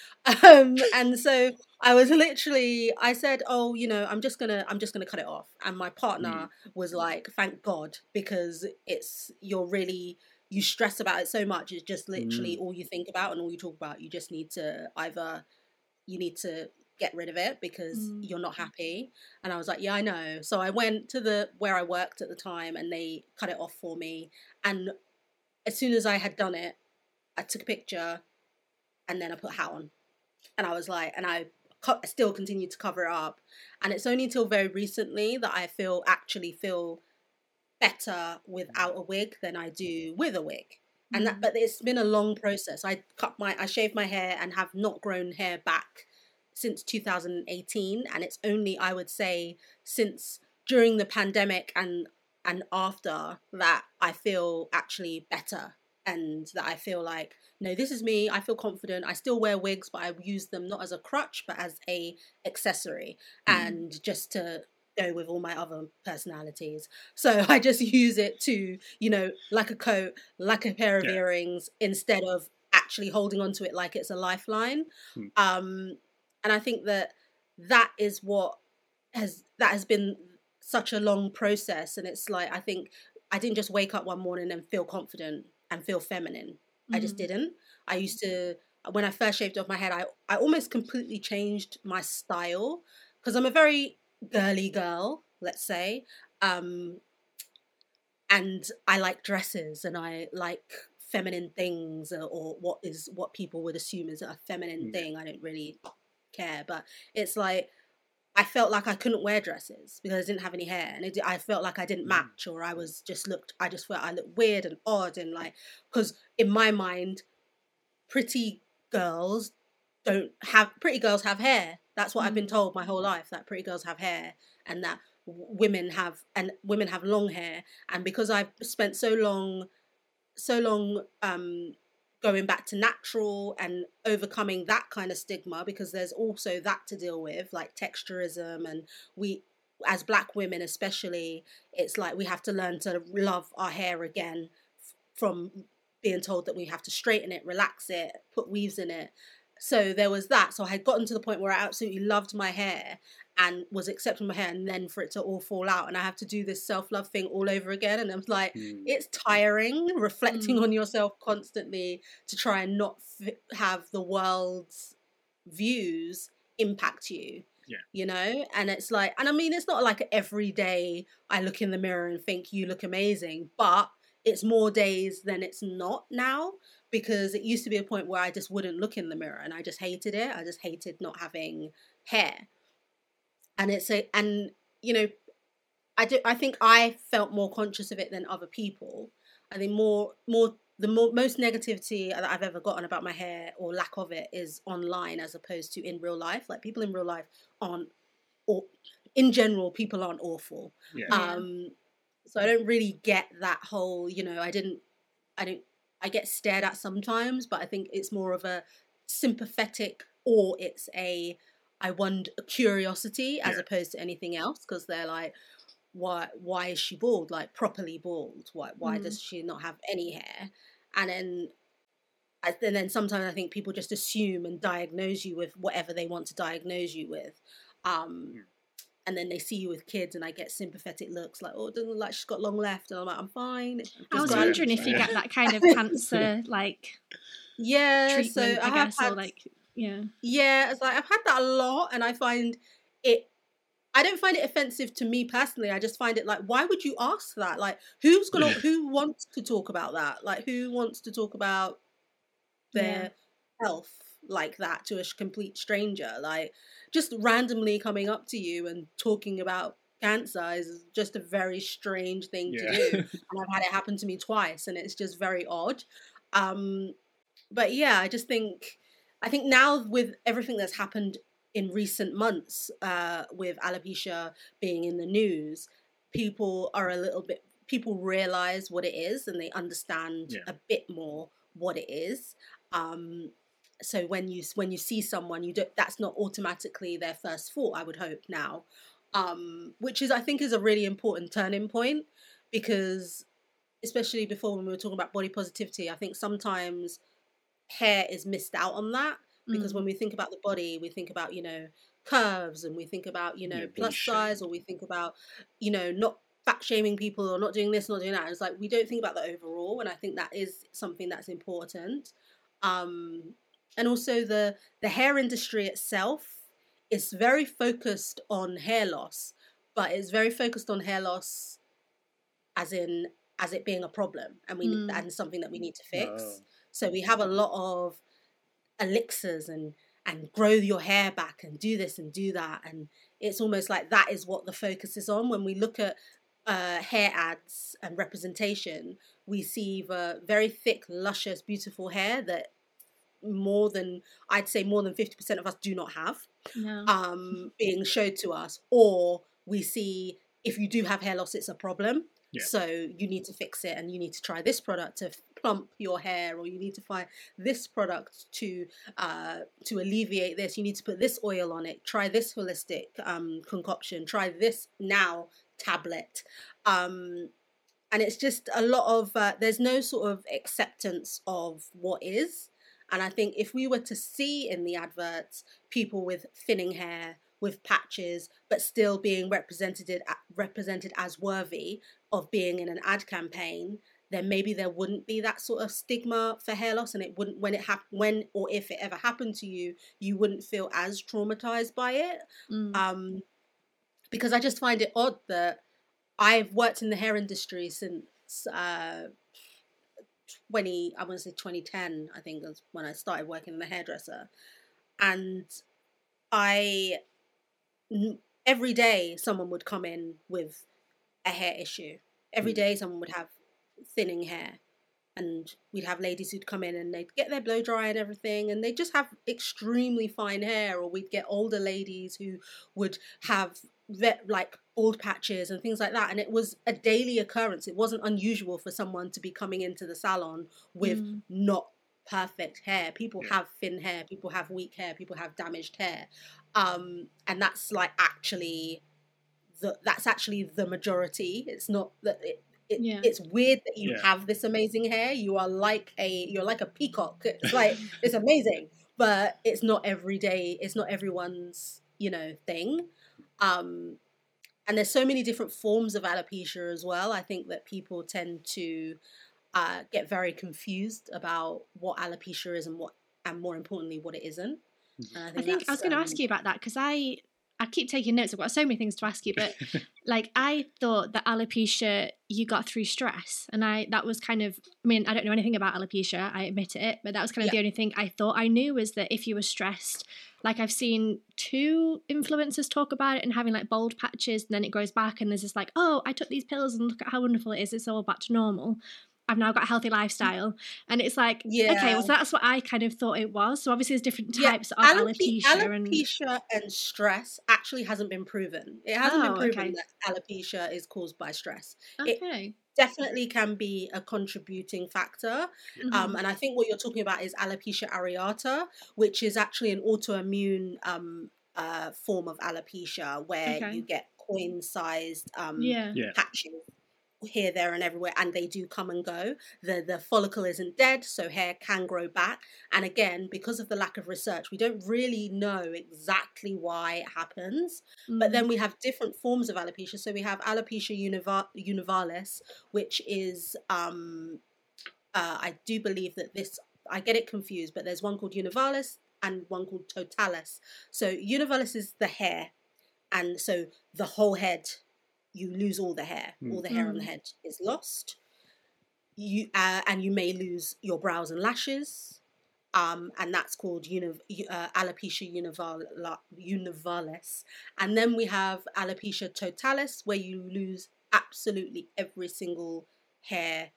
um and so i was literally i said oh you know i'm just gonna i'm just gonna cut it off and my partner was like thank god because it's you're really you stress about it so much it's just literally all you think about and all you talk about you just need to either you need to get rid of it because Mm. you're not happy. And I was like, yeah, I know. So I went to the where I worked at the time and they cut it off for me. And as soon as I had done it, I took a picture and then I put hat on. And I was like, and I co- still continued to cover it up. And it's only until very recently that I feel actually feel better without a wig than I do with a wig. And that, Mm. but it's been a long process. I cut my, I shaved my hair and have not grown hair back since 2018, and it's only I would say since during the pandemic and and after that I feel actually better and that I feel like no this is me I feel confident I still wear wigs but I use them not as a crutch but as a accessory Mm. and just to go with all my other personalities so I just use it to you know like a coat like a pair of Yeah. earrings instead of actually holding onto it like it's a lifeline Hmm. um and I think that that is what has that has been such a long process and it's like I think I didn't just wake up one morning and feel confident and feel feminine I just Mm. didn't I used to when I first shaved off my head I I almost completely changed my style because I'm a very girly girl let's say um and I like dresses and I like feminine things or, or what is what people would assume is a feminine Mm. thing I don't really care but it's like I felt like I couldn't wear dresses because I didn't have any hair, and it, I felt like I didn't Mm. match, or I was just looked. I just felt I looked weird and odd, and like because in my mind, pretty girls don't have pretty girls have hair. That's what I've been Mm. told my whole life that pretty girls have hair, and that women have and women have long hair. And because I've spent so long, so long um, going back to natural and overcoming that kind of stigma because there's also that to deal with like texturism and we as black women especially it's like we have to learn to love our hair again from being told that we have to straighten it relax it put weaves in it. So there was that. So i had gotten to the point where i absolutely loved my hair and was accepting my hair and then for it to all fall out and i have to do this self-love thing all over again and i was like Mm. it's tiring reflecting Mm. on yourself constantly to try and not f- have the world's views impact you Yeah. you know and it's like and i mean it's not like every day i look in the mirror and think you look amazing but it's more days than it's not now because it used to be a point where i just wouldn't look in the mirror and i just hated it i just hated not having hair and it's a and you know I do. I think I felt more conscious of it than other people. I think more, more the more, most negativity that I've ever gotten about my hair or lack of it is online as opposed to in real life. Like people in real life aren't, or in general, people aren't awful. Yeah. Yeah. Um, so I don't really get that whole. You know, I didn't. I don't. I get stared at sometimes, but I think it's more of a sympathetic or it's a I wonder curiosity as Yeah. opposed to anything else because they're like, why why is she bald? Like properly bald? Why why Mm. does she not have any hair? And then I- and then sometimes I think people just assume and diagnose you with whatever they want to diagnose you with. Um, Mm. and then they see you with kids, and I get sympathetic looks like, "Oh, doesn't look like she's got long left," and I'm like, "I'm fine." I'm I was just Right. wondering if you Yeah. get that kind of cancer like yeah. so I, I have guess, had, or like yeah. yeah, it's like I've had that a lot, and I find it. I don't find it offensive to me personally. I just find it like, why would you ask that? Like, who's gonna, who wants to talk about that? Like, who wants to talk about their health like that to a complete stranger? Like, just randomly coming up to you and talking about cancer is just a very strange thing to do and I've had it happen to me twice, and it's just very odd. Um, but yeah, I just think I think now with everything that's happened in recent months, uh, with alopecia being in the news, people are a little bit people realize what it is and they understand Yeah. a bit more what it is. Um, so when you when you see someone, you don't that's not automatically their first thought. I would hope now, um, which is I think is a really important turning point because especially before when we were talking about body positivity, I think sometimes hair is missed out on that because Mm. when we think about the body, we think about you know curves and we think about you know Yeah, plus size or we think about you know not fat shaming people or not doing this, not doing that. It's like we don't think about the overall, and I think that is something that's important. Um, and also the the hair industry itself is very focused on hair loss, but it's very focused on hair loss as in as it being a problem and we mm. and something that we need to fix. Oh. So we have a lot of elixirs and and grow your hair back and do this and do that and it's almost like that is what the focus is on when we look at uh, hair ads and representation we see the very thick luscious beautiful hair that more than I'd say more than 50% of us do not have no. um, being showed to us or we see if you do have hair loss it's a problem yeah. So you need to fix it and you need to try this product to plump your hair or you need to find this product to uh, to alleviate this. You need to put this oil on it. Try this holistic um, concoction. Try this now tablet. Um, and it's just a lot of uh, there's no sort of acceptance of what is and i think if we were to see in the adverts people with thinning hair with patches, but still being represented represented as worthy of being in an ad campaign, then maybe there wouldn't be that sort of stigma for hair loss, and it wouldn't when it hap- when or if it ever happened to you, you wouldn't feel as traumatized by it. Mm. Um, because I just find it odd that I've worked in the hair industry since uh, 20, I want to say 2010, I think was when I started working in the hairdresser. And I every day someone would come in with a hair issue. Every mm. someone would have thinning hair. And we'd have ladies who'd come in and they'd get their blow dry and everything, and they'd just have extremely fine hair. Or we'd get older ladies who would have like bald patches and things like that. And it was a daily occurrence. It wasn't unusual for someone to be coming into the salon with mm. not perfect hair. People yeah. have thin hair, people have weak hair, people have damaged hair um, and that's like actually the that's actually the majority. It's not that it, it, yeah. it's weird that you yeah. have this amazing hair. You are like a you're like a peacock. It's like it's amazing, but it's not every day. It's not everyone's you know thing. Um, and there's so many different forms of alopecia as well. I think that people tend to uh, get very confused about what alopecia is and what, and more importantly, what it isn't. Mm-hmm. I think, I, think I was going to um, ask you about that because I I keep taking notes. I've got so many things to ask you, but like I thought that alopecia you got through stress, and I that was kind of. I mean, I don't know anything about alopecia. I admit it, but that was kind of yeah. the only thing I thought I knew was that if you were stressed, like I've seen two influencers talk about it and having like bald patches, and then it grows back, and there's this like, oh, I took these pills and look at how wonderful it is. It's all back to normal. I've now got a healthy lifestyle. And it's like, yeah. okay, well, so that's what I kind of thought it was. So obviously, there's different types yeah. of alopecia. Alopecia and... and... stress actually hasn't been proven. It hasn't oh, been proven okay. that alopecia is caused by stress. Okay. It definitely can be a contributing factor. Um, mm-hmm. Um, and I think what you're talking about is alopecia areata, which is actually an autoimmune um, uh, form of alopecia where okay. you get coin sized um, yeah. patches here, there, and everywhere, and they do come and go. The the follicle isn't dead, so hair can grow back. And again, because of the lack of research, we don't really know exactly why it happens. Mm. But then mm. we have different forms of alopecia. So we have alopecia univalis, which is um, uh, I do believe that this I get it confused, but there's one called univalis and one called totalis. So univalis is the hair, and so the whole head you lose all the hair. Mm. All the hair mm. on the mm. head is lost. You uh, and you may lose your brows and lashes, um, and that's called uni- uh, alopecia unival- univalis. And then we have alopecia totalis, where you lose absolutely every single hair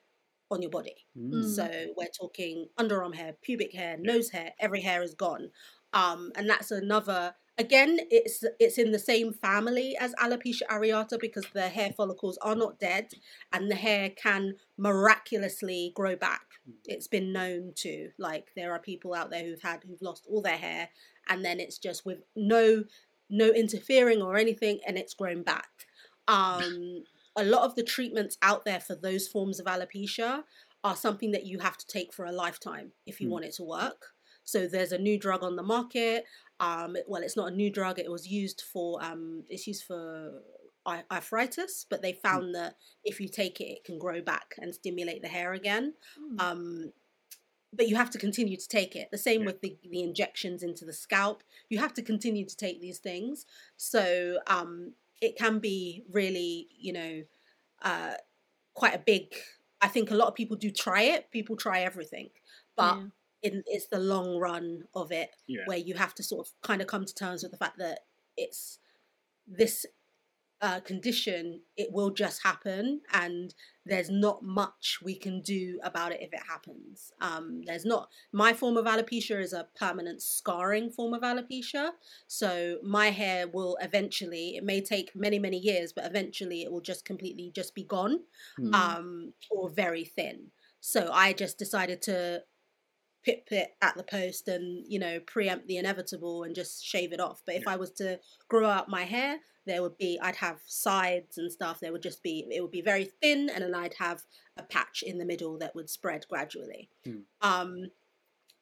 on your body. Mm. So we're talking underarm hair, pubic hair, nose hair, every hair is gone. Um, and that's another Again, it's it's in the same family as alopecia areata because the hair follicles are not dead and the hair can miraculously grow back. Hmm. It's been known to. Like there are people out there who've had who've lost all their hair and then it's just with no no interfering or anything and it's grown back. Um a lot of the treatments out there for those forms of alopecia are something that you have to take for a lifetime if you mm. want it to work. So there's a new drug on the market. Um, well, it's not a new drug. It was used for um, it's used for arthritis, but they hmm. found that if you take it, it can grow back and stimulate the hair again. Mm. Um, but you have to continue to take it. The same Yeah. with the, the injections into the scalp. You have to continue to take these things. So um, it can be really, you know, uh, quite a big. I think a lot of people do try it. People try everything, but Yeah. In, it's the long run of it Yeah. where you have to sort of kind of come to terms with the fact that it's this uh, condition, it will just happen, and there's not much we can do about it if it happens. Um, there's not. My form of alopecia is a permanent scarring form of alopecia, so my hair will eventually. It may take many many years, but eventually it will just completely just be gone, Hmm. um, or very thin. So I just decided to pip it at the post and you know preempt the inevitable and just shave it off but if Yeah. i was to grow out my hair there would be i'd have sides and stuff there would just be it would be very thin and then i'd have a patch in the middle that would spread gradually Hmm. um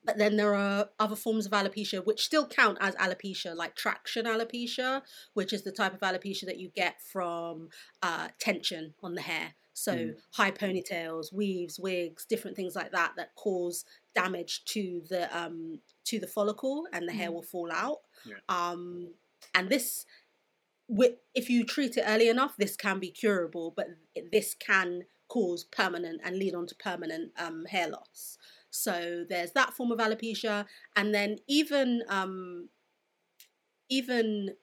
but then there are other forms of alopecia which still count as alopecia, like traction alopecia, which is the type of alopecia that you get from uh, tension on the hair. So Mm. high ponytails, weaves, wigs, different things like that that cause damage to the um, to the follicle, and the hair Mm. will fall out. Yeah. Um, and this, if you treat it early enough, this can be curable, but this can cause permanent and lead on to permanent um, hair loss. So there's that form of alopecia, and then even um, even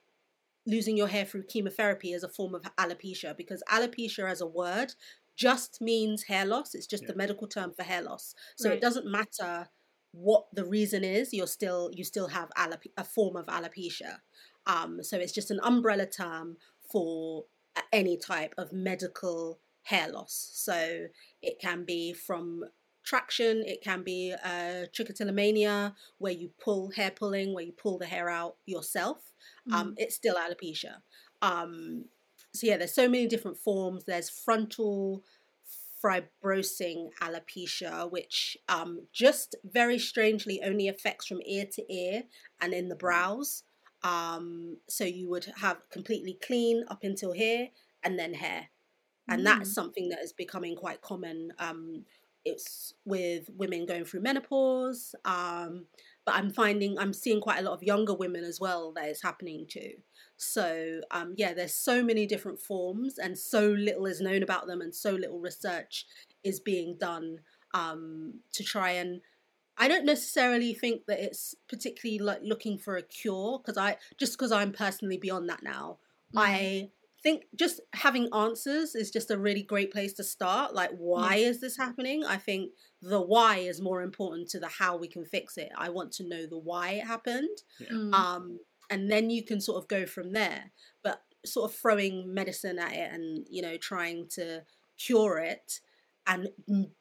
losing your hair through chemotherapy is a form of alopecia because alopecia as a word just means hair loss. It's just Yeah. the medical term for hair loss. So Right. it doesn't matter what the reason is. You're still you still have alope- a form of alopecia. Um, so it's just an umbrella term for any type of medical hair loss. So it can be from traction, it can be uh, trichotillomania, where you pull hair pulling, where you pull the hair out yourself. Um, it's still alopecia. Um, so yeah, there's so many different forms. There's frontal fibrosing alopecia, which um, just very strangely only affects from ear to ear and in the brows. Um, so you would have completely clean up until here and then hair. And that's something that is becoming quite common. Um, it's with women going through menopause. Um, but I'm finding, I'm seeing quite a lot of younger women as well that it's happening to. So, um, yeah, there's so many different forms, and so little is known about them, and so little research is being done um, to try and. I don't necessarily think that it's particularly like looking for a cure because I just because I'm personally beyond that now. I think just having answers is just a really great place to start. Like, why is this happening? I think the why is more important to the how we can fix it. I want to know the why it happened Mm. um, and then you can sort of go from there. But sort of throwing medicine at it and you know trying to cure it, and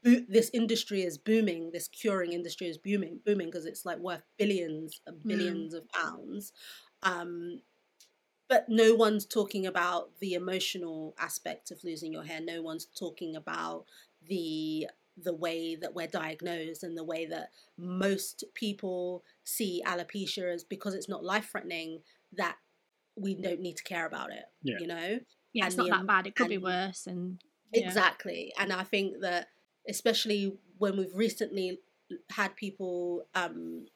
bo- this industry is booming. This curing industry is booming, booming because it's like worth billions, and billions of pounds. Um, but no one's talking about the emotional aspect of losing your hair. No one's talking about the the way that we're diagnosed and the way that most people see alopecia as because it's not life threatening that we don't need to care about it. Yeah. You know? yeah, it's not the that bad. It could be worse, and yeah. Exactly. And I think that especially when we've recently had people um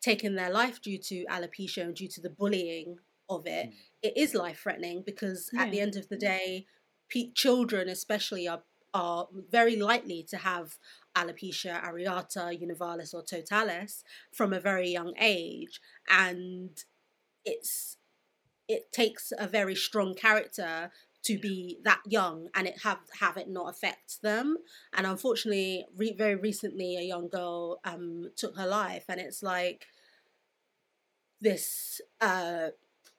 taken their life due to alopecia and due to the bullying of it, Mm. it is life threatening because at the end of the day, pe- children especially are are very likely to have alopecia areata, univalis, or totalis from a very young age, and it's it takes a very strong character to be that young and it have have it not affect them and unfortunately re- very recently a young girl um took her life and it's like this uh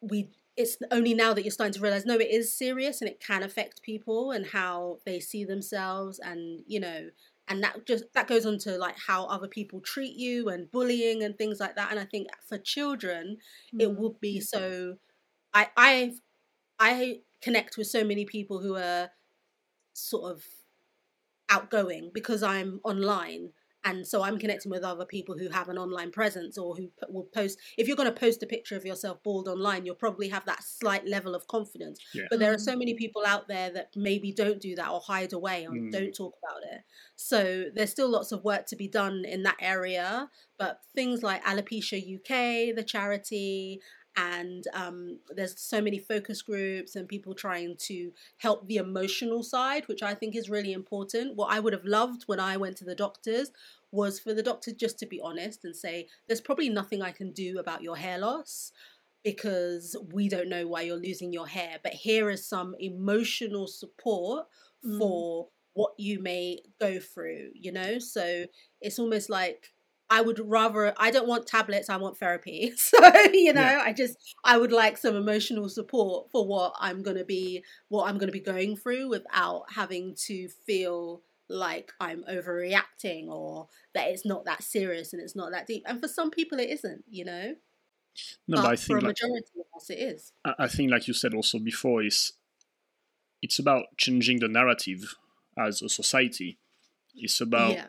we it's only now that you're starting to realize no it is serious and it can affect people and how they see themselves and you know and that just that goes on to like how other people treat you and bullying and things like that. And i think for children it Mm. would be so i i i connect with so many people who are sort of outgoing because i'm online and so I'm connecting with other people who have an online presence or who will post. If you're going to post a picture of yourself bald online, you'll probably have that slight level of confidence. Yeah. But there are so many people out there that maybe don't do that or hide away and Mm. don't talk about it. So there's still lots of work to be done in that area. But things like Alopecia UK, the charity, and um, there's so many focus groups and people trying to help the emotional side, which I think is really important. What I would have loved when I went to the doctors was for the doctor just to be honest and say, there's probably nothing I can do about your hair loss because we don't know why you're losing your hair, but here is some emotional support Mm. for what you may go through, you know? So it's almost like I would rather I don't want tablets, I want therapy. So, you know, Yeah. I just I would like some emotional support for what I'm going to be what I'm going to be going through without having to feel like I'm overreacting or that it's not that serious and it's not that deep. And for some people it isn't, you know? No, but but I for a think like, majority of us it is. I I think like you said also before is it's about changing the narrative as a society. It's about yeah.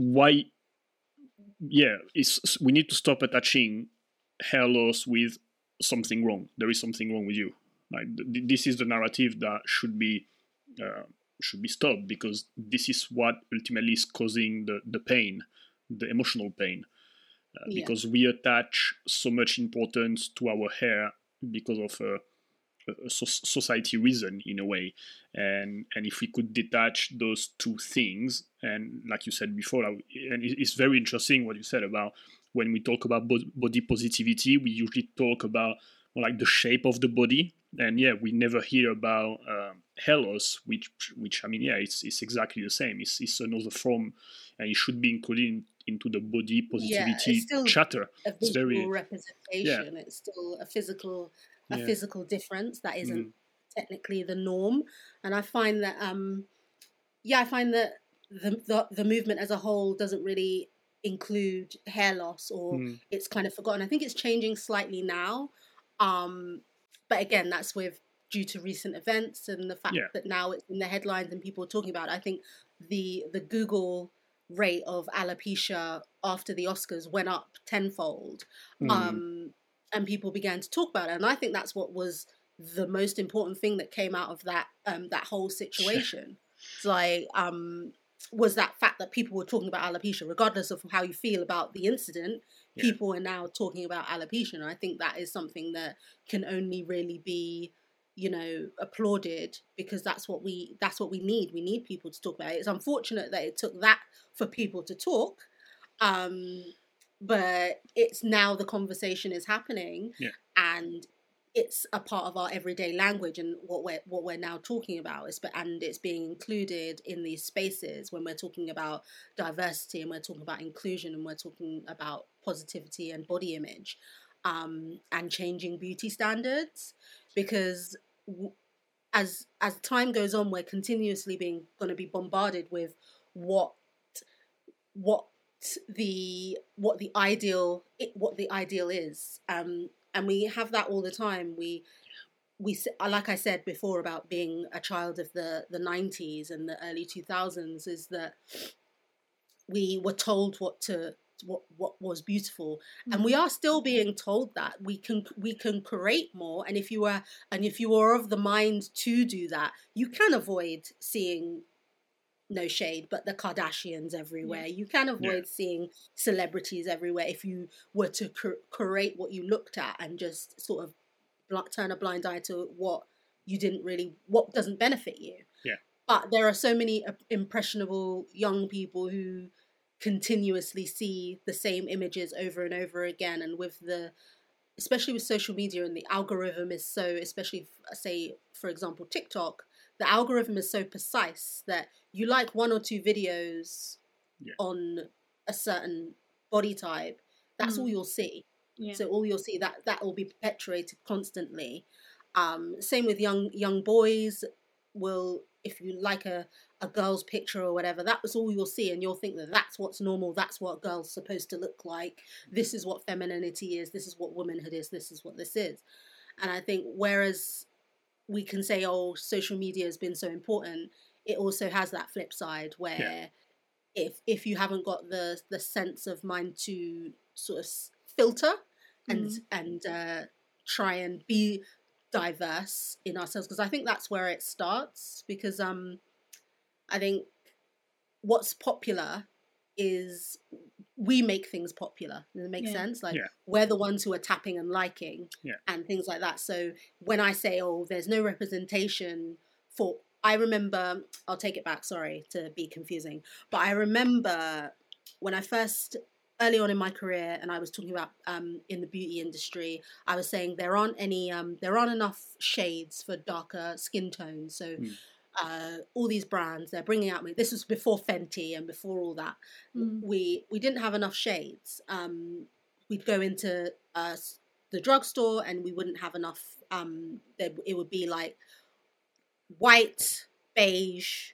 Why yeah it's we need to stop attaching hair loss with something wrong. There is something wrong with you. Like th- this is the narrative that should be uh, should be stopped because this is what ultimately is causing the, the pain the emotional pain. Uh, Yeah. because we attach so much importance to our hair because of a, so- society reason in a way. And and if we could detach those two things and like you said before and it's very interesting what you said about when we talk about body positivity we usually talk about like the shape of the body. And yeah we never hear about um, hair loss which which i mean yeah it's, it's exactly the same. It's, it's another form and it should be included in, into the body positivity still- chatter. A It's visual very- representation. It's still a physical a Yeah. physical difference that isn't Mm. technically the norm. And I find that um yeah, I find that the, the the movement as a whole doesn't really include hair loss or Mm. it's kind of forgotten. I think it's changing slightly now. Um but again, that's with due to recent events and the fact Yeah. that now it's in the headlines and people are talking about it. I think the the Google rate of alopecia after the Oscars went up tenfold Mm. um, and people began to talk about it. And I think that's what was the most important thing that came out of that um, that whole situation. It's like um, was that fact that people were talking about alopecia, regardless of how you feel about the incident. Yeah. People are now talking about alopecia, and I think that is something that can only really be you know applauded because that's what we that's what we need we need people to talk about it it's unfortunate that it took that for people to talk um but it's now the conversation is happening Yeah. and it's a part of our everyday language and what we're what we're now talking about is but and it's being included in these spaces when we're talking about diversity and we're talking about inclusion and we're talking about positivity and body image um, and changing beauty standards because w- as as time goes on we're continuously being going to be bombarded with what what the what the ideal it, what the ideal is. Um and we have that all the time. We we like i said before about being a child of the the 90s and the early 2000s is that we were told what to what what was beautiful. And we are still being told that. We can we can create more. And if you are and if you are of the mind to do that you can avoid seeing no shade but the kardashians everywhere. You can avoid seeing celebrities everywhere if you were to cur- curate what you looked at and just sort of bl- turn a blind eye to what you didn't really what doesn't benefit you. Yeah. but there are so many impressionable young people who continuously see the same images over and over again and with the especially with social media and the algorithm is so especially f- say for example tiktok the algorithm is so precise that you like one or two videos Yeah. on a certain body type that's all Mm. you'll see Yeah. so all you'll see that that will be perpetuated constantly um same with young young boys will if you like a a girl's picture or whatever that was all you'll see and you'll think that that's what's normal that's what a girl's supposed to look like this is what femininity is this is what womanhood is this is what this is and i think whereas we can say oh social media has been so important it also has that flip side where if if you haven't got the the sense of mind to sort of filter and mm. and uh, try and be diverse in ourselves because I think that's where it starts because um I think what's popular is we make things popular. Does it make yeah. sense? Like yeah. we're the ones who are tapping and liking yeah. and things like that. So when I say, oh, there's no representation for I remember I'll take it back, sorry to be confusing. But I remember when I first early on in my career and I was talking about um, in the beauty industry, I was saying there aren't any um, there aren't enough shades for darker skin tones. So mm uh, all these brands they're bringing out. This was before Fenty and before all that. Mm. We we didn't have enough shades. Um, we'd go into uh, the drugstore and we wouldn't have enough. Um, it would be like white, beige,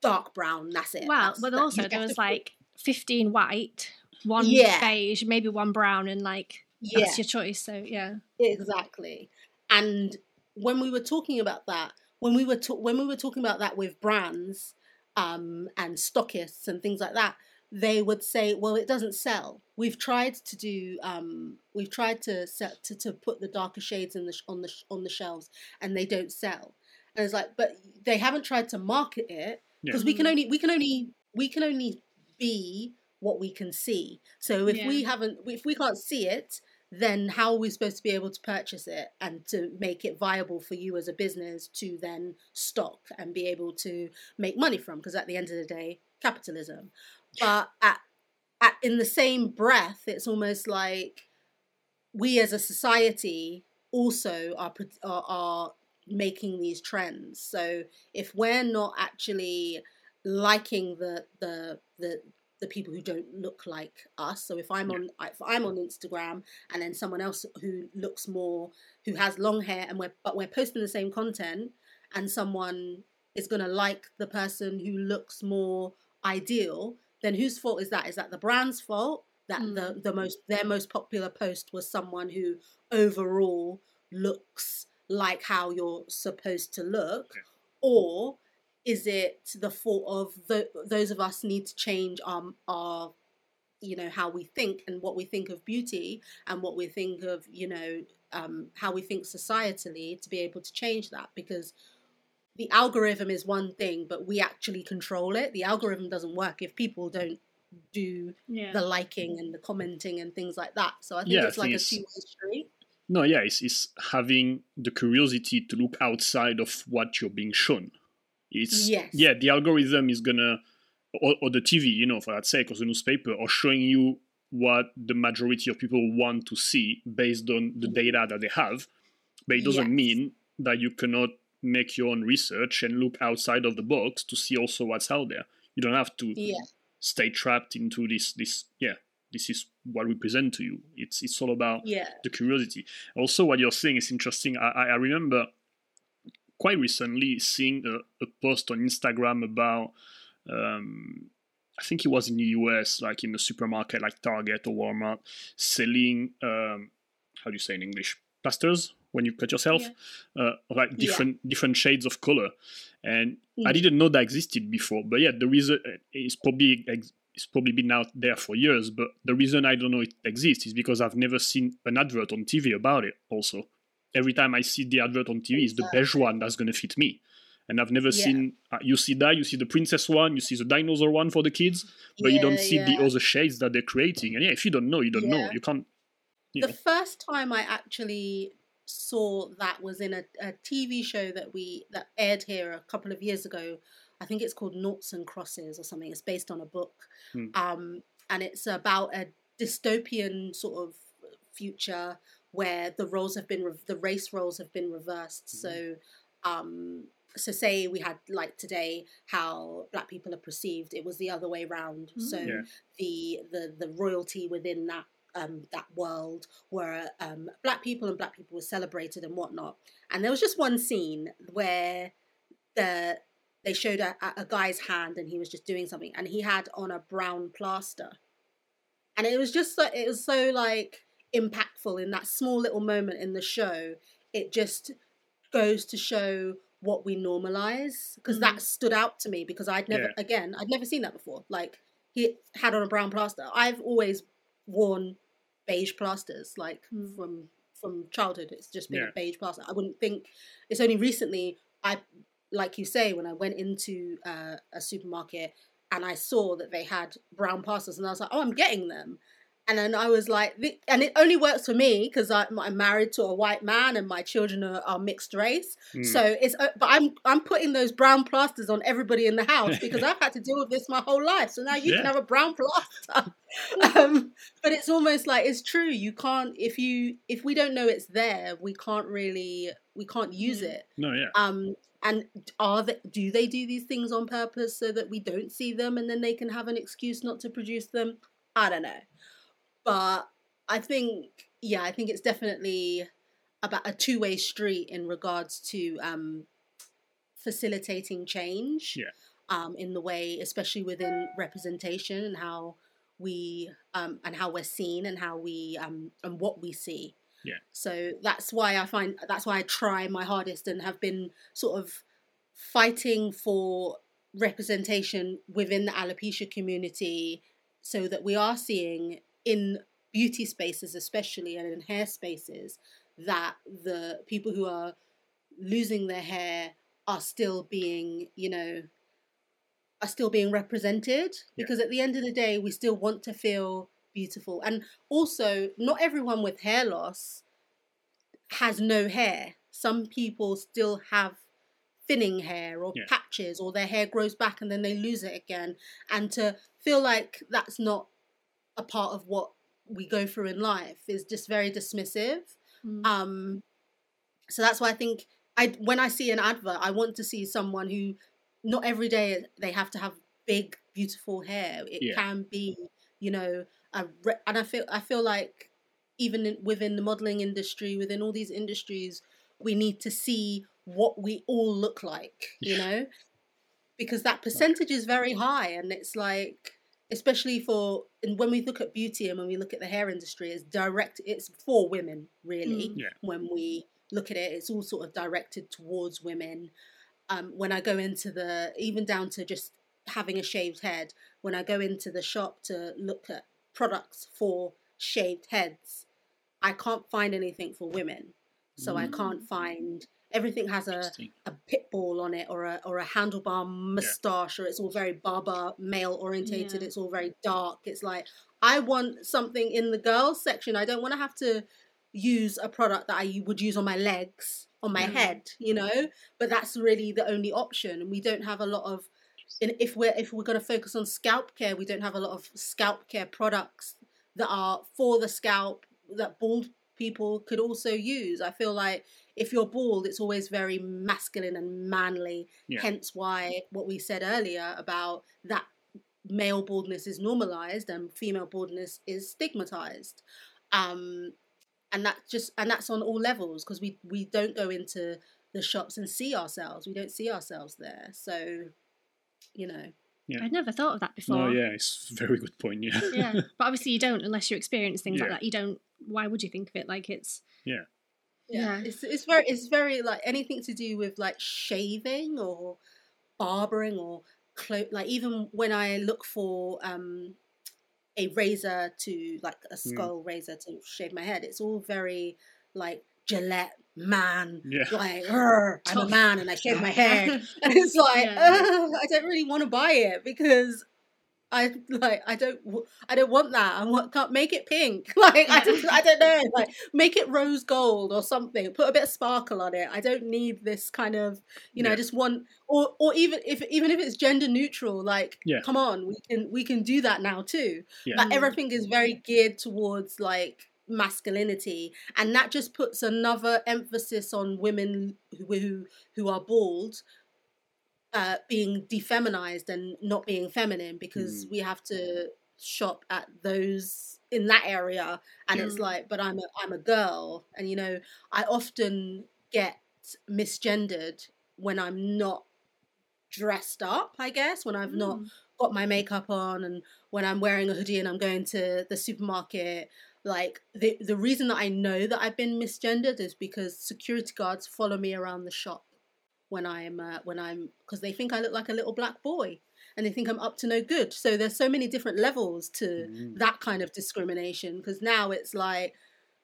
dark brown. That's it. Well, that's, but also there was like fifteen white, one yeah. beige, maybe one brown, and like that's your choice. So yeah, exactly. And when we were talking about that, when we were to- when we were talking about that with brands um, and stockists and things like that, they would say, "Well, it doesn't sell. We've tried to do, um, we've tried to set to, to put the darker shades in the on the on the shelves, and they don't sell." And it's like, but they haven't tried to market it because yeah. we can only we can only we can only be what we can see. So if yeah. we haven't if we can't see it, then how are we supposed to be able to purchase it and to make it viable for you as a business to then stock and be able to make money from? Because at the end of the day, capitalism. But at, at in the same breath, it's almost like we as a society also are, are, are making these trends. So if we're not actually liking the the the the people who don't look like us. So if I'm on if I'm on Instagram and then someone else who looks more who has long hair and we're but we're posting the same content and someone is going to like the person who looks more ideal, then whose fault is that? Is that the brand's fault? That mm. the the most their most popular post was someone who overall looks like how you're supposed to look, or is it the fault of the, those of us need to change our, our you know how we think and what we think of beauty and what we think of you know um, how we think societally to be able to change that? Because the algorithm is one thing but we actually control it. The algorithm doesn't work if people don't do yeah. the liking and the commenting and things like that. So i think yeah, it's like a two-way street. No yeah it's, it's having the curiosity to look outside of what you're being shown it's yes. yeah, the algorithm is gonna or, or the TV, you know, for that sake, or the newspaper, or showing you what the majority of people want to see based on the data that they have. But it doesn't yes. mean that you cannot make your own research and look outside of the box to see also what's out there. You don't have to yeah. stay trapped into this this yeah this is what we present to you. It's it's all about yeah. the curiosity. Also, what you're saying is interesting. I, I remember quite recently seeing a, a post on Instagram about um, I think it was in the US, like in the supermarket, like Target or Walmart, selling um, how do you say in English plasters when you cut yourself, yeah. uh, like different yeah. different shades of color. And mm. I didn't know that existed before, but yeah, the reason uh, is probably ex- it's probably been out there for years. But the reason I don't know it exists is because I've never seen an advert on TV about it. Also, every time I see the advert on TV, it's the beige one that's going to fit me. And I've never yeah. seen, uh, you see that, you see the princess one, you see the dinosaur one for the kids, but yeah, you don't see yeah. the other shades that they're creating. And yeah, if you don't know, you don't know. You can't. You the know. first time I actually saw that was in a, a TV show that we that aired here a couple of years ago. I think it's called Noughts and Crosses or something. It's based on a book, hmm. um, and it's about a dystopian sort of future where the roles have been re- the race roles have been reversed. Mm-hmm. So, um, so say we had like today how black people are perceived, it was the other way around. Mm-hmm. So yeah. the the the royalty within that um, that world where um, black people and black people were celebrated and whatnot. And there was just one scene where the they showed a, a, guy's hand and he was just doing something and he had on a brown plaster. And it was just so it was so like impactful in that small little moment in the show. It just goes to show what we normalize because Mhm. that stood out to me because I'd never Yeah. again I'd never seen that before. Like he had on a brown plaster. I've always worn beige plasters like Mm. from from childhood. It's just been Yeah. a beige plaster. I wouldn't think it's only recently I like you say when I went into uh, a supermarket and I saw that they had brown plasters and I was like, oh, I'm getting them. And then I was like, and it only works for me because I'm married to a white man and my children are, are mixed race. Mm. So it's, uh, but I'm I'm putting those brown plasters on everybody in the house because I've had to deal with this my whole life. So now you Yeah. can have a brown plaster. um, but it's almost like it's true. You can't if you if we don't know it's there, we can't really we can't use Mm. it. no, yeah. Um, and are they, do they do these things on purpose so that we don't see them and then they can have an excuse not to produce them? I don't know. But I think, yeah, I think it's definitely about a two way street in regards to um, facilitating change. Yeah. Um, in the way, especially within representation and how we um, and how we're seen and how we um, and what we see. Yeah. So that's why I find that's why I try my hardest and have been sort of fighting for representation within the alopecia community so that we are seeing in beauty spaces especially and in hair spaces that the people who are losing their hair are still being you know are still being represented Yeah. because at the end of the day we still want to feel beautiful and also not everyone with hair loss has no hair some people still have thinning hair or Yeah. patches or their hair grows back and then they lose it again and to feel like that's not a part of what we go through in life is just very dismissive. Mm. um so that's why i think i when i see an advert i want to see someone who not every day they have to have big beautiful hair. It Yeah. can be you know a re- and i feel i feel like even in, within the modeling industry within all these industries we need to see what we all look like you know? Because that percentage is very high and it's like especially for and when we look at beauty and when we look at the hair industry it's direct it's for women really Mm. Yeah. when we look at it it's all sort of directed towards women um, when i go into the even down to just having a shaved head when i go into the shop to look at products for shaved heads i can't find anything for women so i Mm. can't find everything has a Interesting. a pit bull on it or a or a handlebar moustache or it's all very barber male orientated Yeah. it's all very dark it's like i want something in the girls section i don't want to have to use a product that i would use on my legs on my Mm. head you know but that's really the only option and we don't have a lot of and if we're if we're going to focus on scalp care we don't have a lot of scalp care products that are for the scalp that bald people could also use i feel like if you're bald it's always very masculine and manly Yeah. hence why what we said earlier about that male baldness is normalized and female baldness is stigmatized um and that just and that's on all levels because we we don't go into the shops and see ourselves we don't see ourselves there so you know Yeah. I'd never thought of that before. Oh, yeah, it's a very good point. Yeah. yeah, but obviously you don't unless you experience things like that. You don't. Why would you think of it like it's? yeah, Yeah. it's it's very it's very like anything to do with like shaving or barbering or clo- like even when I look for um a razor to like a skull razor to shave my head, it's all very like Gillette man, Yeah. like I'm a man and I shave my head, and it's like Yeah. I don't really want to buy it because. I like I don't I don't want that. I want can't make it pink. Like I don't I don't know. Like make it rose gold or something. Put a bit of sparkle on it. I don't need this kind of you know. I just want or or even if even if it's gender neutral. Like Yeah. come on, we can we can do that now too. Yeah. But everything is very geared towards like masculinity, and that just puts another emphasis on women who who, who are bald uh, being defeminized and not being feminine because Mm. we have to shop at those in that area and it's Mm. like but i'm a i'm a girl and you know i often get misgendered when i'm not dressed up i guess when i've not Mm. got my makeup on and when I'm wearing a hoodie and I'm going to the supermarket, like the the reason that I know that I've been misgendered is because security guards follow me around the shop. When I'm uh, when I'm because they think I look like a little black boy and they think I'm up to no good. So there's so many different levels to Mm. that kind of discrimination because now it's like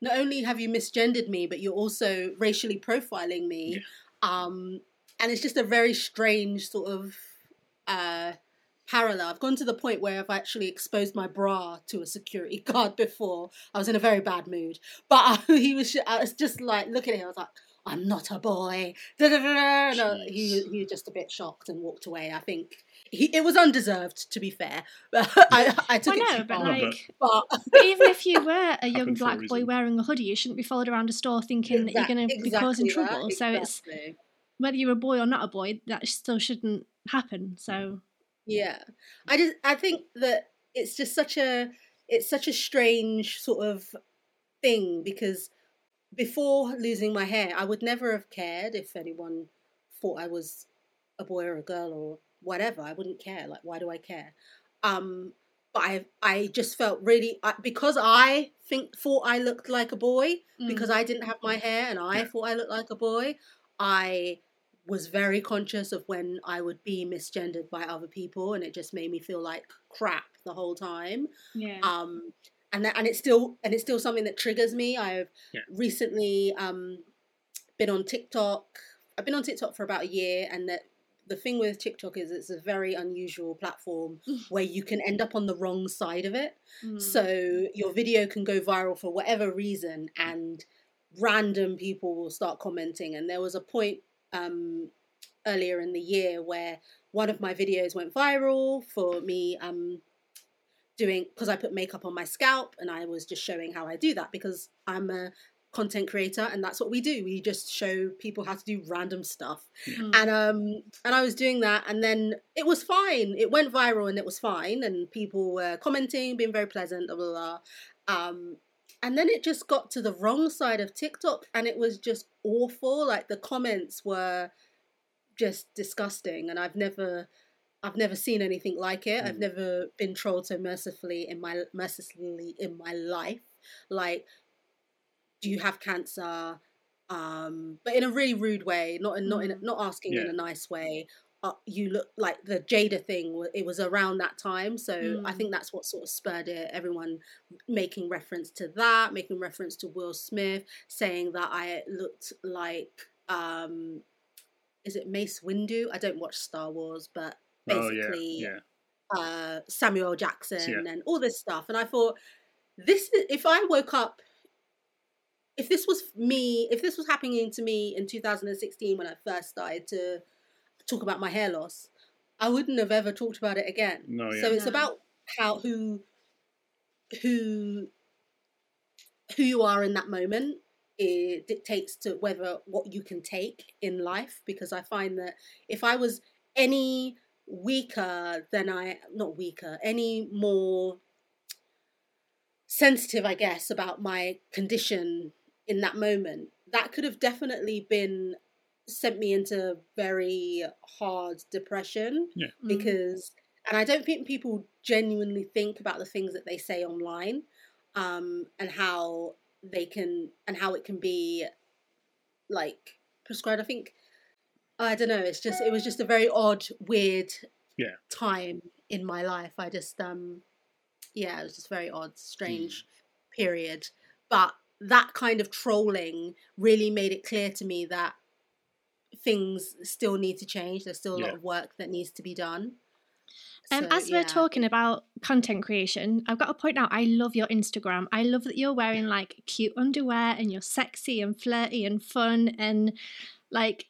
not only have you misgendered me, but you're also racially profiling me. Um, and it's just a very strange sort of uh, parallel. I've gone to the point where I've actually exposed my bra to a security guard before. I was in a very bad mood, but he was. I was just like looking at him. I was like, "I'm not a boy." Uh, he he was just a bit shocked and walked away. I think he, it was undeserved, to be fair. I, I took I it know, too but far. Like, But but even if you were a young Happened for a black boy wearing a hoodie, you shouldn't be followed around a store thinking that you're going to be causing that, trouble. So it's whether you're a boy or not a boy, that still shouldn't happen. So Yeah, I just I think that it's just such a it's such a strange sort of thing because before losing my hair, I would never have cared if anyone thought I was a boy or a girl or whatever. I wouldn't care. Like, why do I care? Um, but I I just felt really because I think thought I looked like a boy because I didn't have my hair and I thought I looked like a boy. I was very conscious of when I would be misgendered by other people, and it just made me feel like crap the whole time. yeah, Um, and that, and it's still and it's still something that triggers me. I've Yeah. recently um, been on TikTok. I've been on TikTok for about a year, and that the thing with TikTok is it's a very unusual platform where you can end up on the wrong side of it. Mm. So your video can go viral for whatever reason, and random people will start commenting. And there was a point um, earlier in the year where one of my videos went viral for me um, doing because I put makeup on my scalp, and I was just showing how I do that because I'm a content creator and that's what we do. We just show people how to do random stuff. Mm. and um and i was doing that and then it was fine. It went viral and it was fine and people were commenting being very pleasant blah blah blah. Um and then it just got to the wrong side of tiktok and it was just awful. Like the comments were just disgusting and i've never i've never seen anything like it. I've Mm. never been trolled so mercifully in my mercilessly in my life. Like do you have cancer? Um but in a really rude way not in, not in not asking in a nice way. Uh, you look like the jada thing it was around that time so i Mm. think that's what sort of spurred it. Everyone making reference to that making reference to will smith saying that i looked like um is it mace windu? I don't watch star wars but Oh yeah, basically yeah. uh, Samuel Jackson Yeah. and all this stuff. And I thought, this if I woke up, if this was me, if this was happening to me in 2016 when I first started to talk about my hair loss, I wouldn't have ever talked about it again. No, So it's No. about how who who who you are in that moment. It dictates to whether what you can take in life. Because I find that if I was any weaker than I not weaker, any more sensitive, I guess, about my condition in that moment, that could have definitely been sent me into very hard depression Mm. because and I don't think people genuinely think about the things that they say online um and how they can and how it can be like prescribed. I think I don't know it's just it was just a very odd weird Yeah. time in my life. I just um yeah it was just very odd strange period. But that kind of trolling really made it clear to me that things still need to change. There's still a lot of work that needs to be done. Um, So, as we're talking about content creation, I've got to point out. I love your Instagram. I love that you're wearing like cute underwear and you're sexy and flirty and fun and like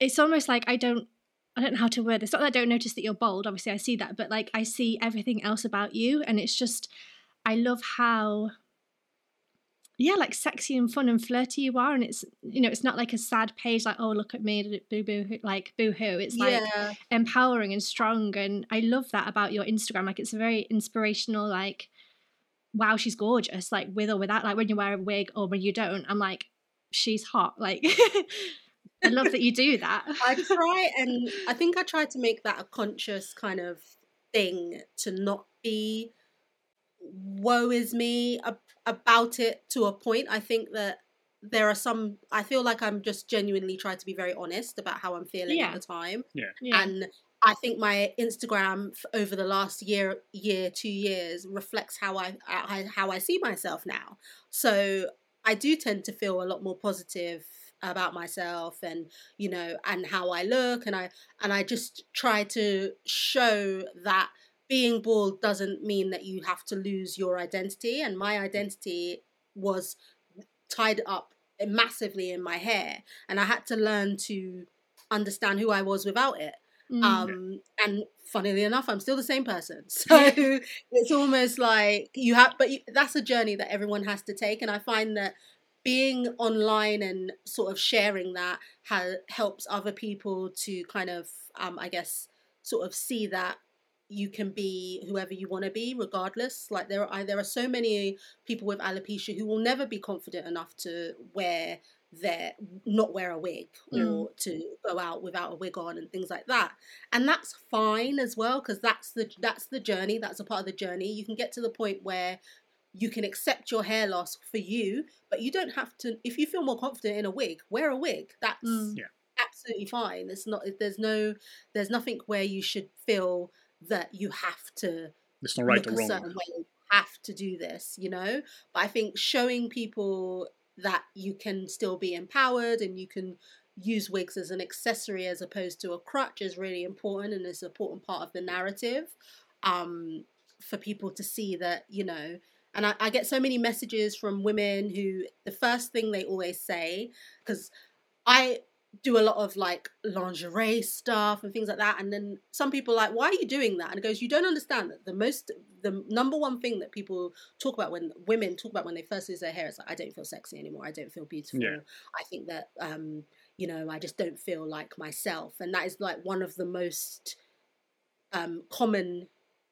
it's almost like I don't I don't know how to word this. Not that I don't notice that you're bold, obviously I see that, but like I see everything else about you and it's just I love how yeah, like sexy and fun and flirty you are, and it's you know it's not like a sad page like oh look at me boo boo like boo hoo. It's like yeah empowering and strong and i love that about your instagram like it's a very inspirational like wow she's gorgeous like with or without like when you wear a wig or when you don't i'm like she's hot like i love that you do that I try and I think I try to make that a conscious kind of thing to not be woe is me about it to a point. I think that there are some I feel like I'm just genuinely trying to be very honest about how I'm feeling Yeah. at the time. Yeah. Yeah. And I think my Instagram over the last year, year, two years reflects how I, I how I see myself now. So I do tend to feel a lot more positive about myself and you know and how I look and I and I just try to show that being bald doesn't mean that you have to lose your identity and my identity was tied up massively in my hair and I had to learn to understand who I was without it Mm. um and funnily enough i'm still the same person. So it's almost like you have but you, that's a journey that everyone has to take and i find that being online and sort of sharing that ha- helps other people to kind of um i guess sort of see that you can be whoever you want to be regardless. Like there are there are so many people with alopecia who will never be confident enough to wear their not wear a wig Mm. or to go out without a wig on and things like that. And that's fine as well because that's the that's the journey that's a part of the journey. You can get to the point where you can accept your hair loss for you but you don't have to if you feel more confident in a wig wear a wig that's Mm. Yeah. absolutely fine it's not there's no there's nothing where you should feel that you have to It's not right look or wrong. certain way you have to do this you know but i think showing people that you can still be empowered and you can use wigs as an accessory as opposed to a crutch is really important and is an important part of the narrative um, for people to see that you know and I, I get so many messages from women who the first thing they always say because i do a lot of like lingerie stuff and things like that and then some people are like why are you doing that? And it goes you don't understand that the most the number one thing that people talk about when women talk about when they first lose their hair is like i don't feel sexy anymore. I don't feel beautiful. Yeah. i think that um you know i just don't feel like myself and that is like one of the most um common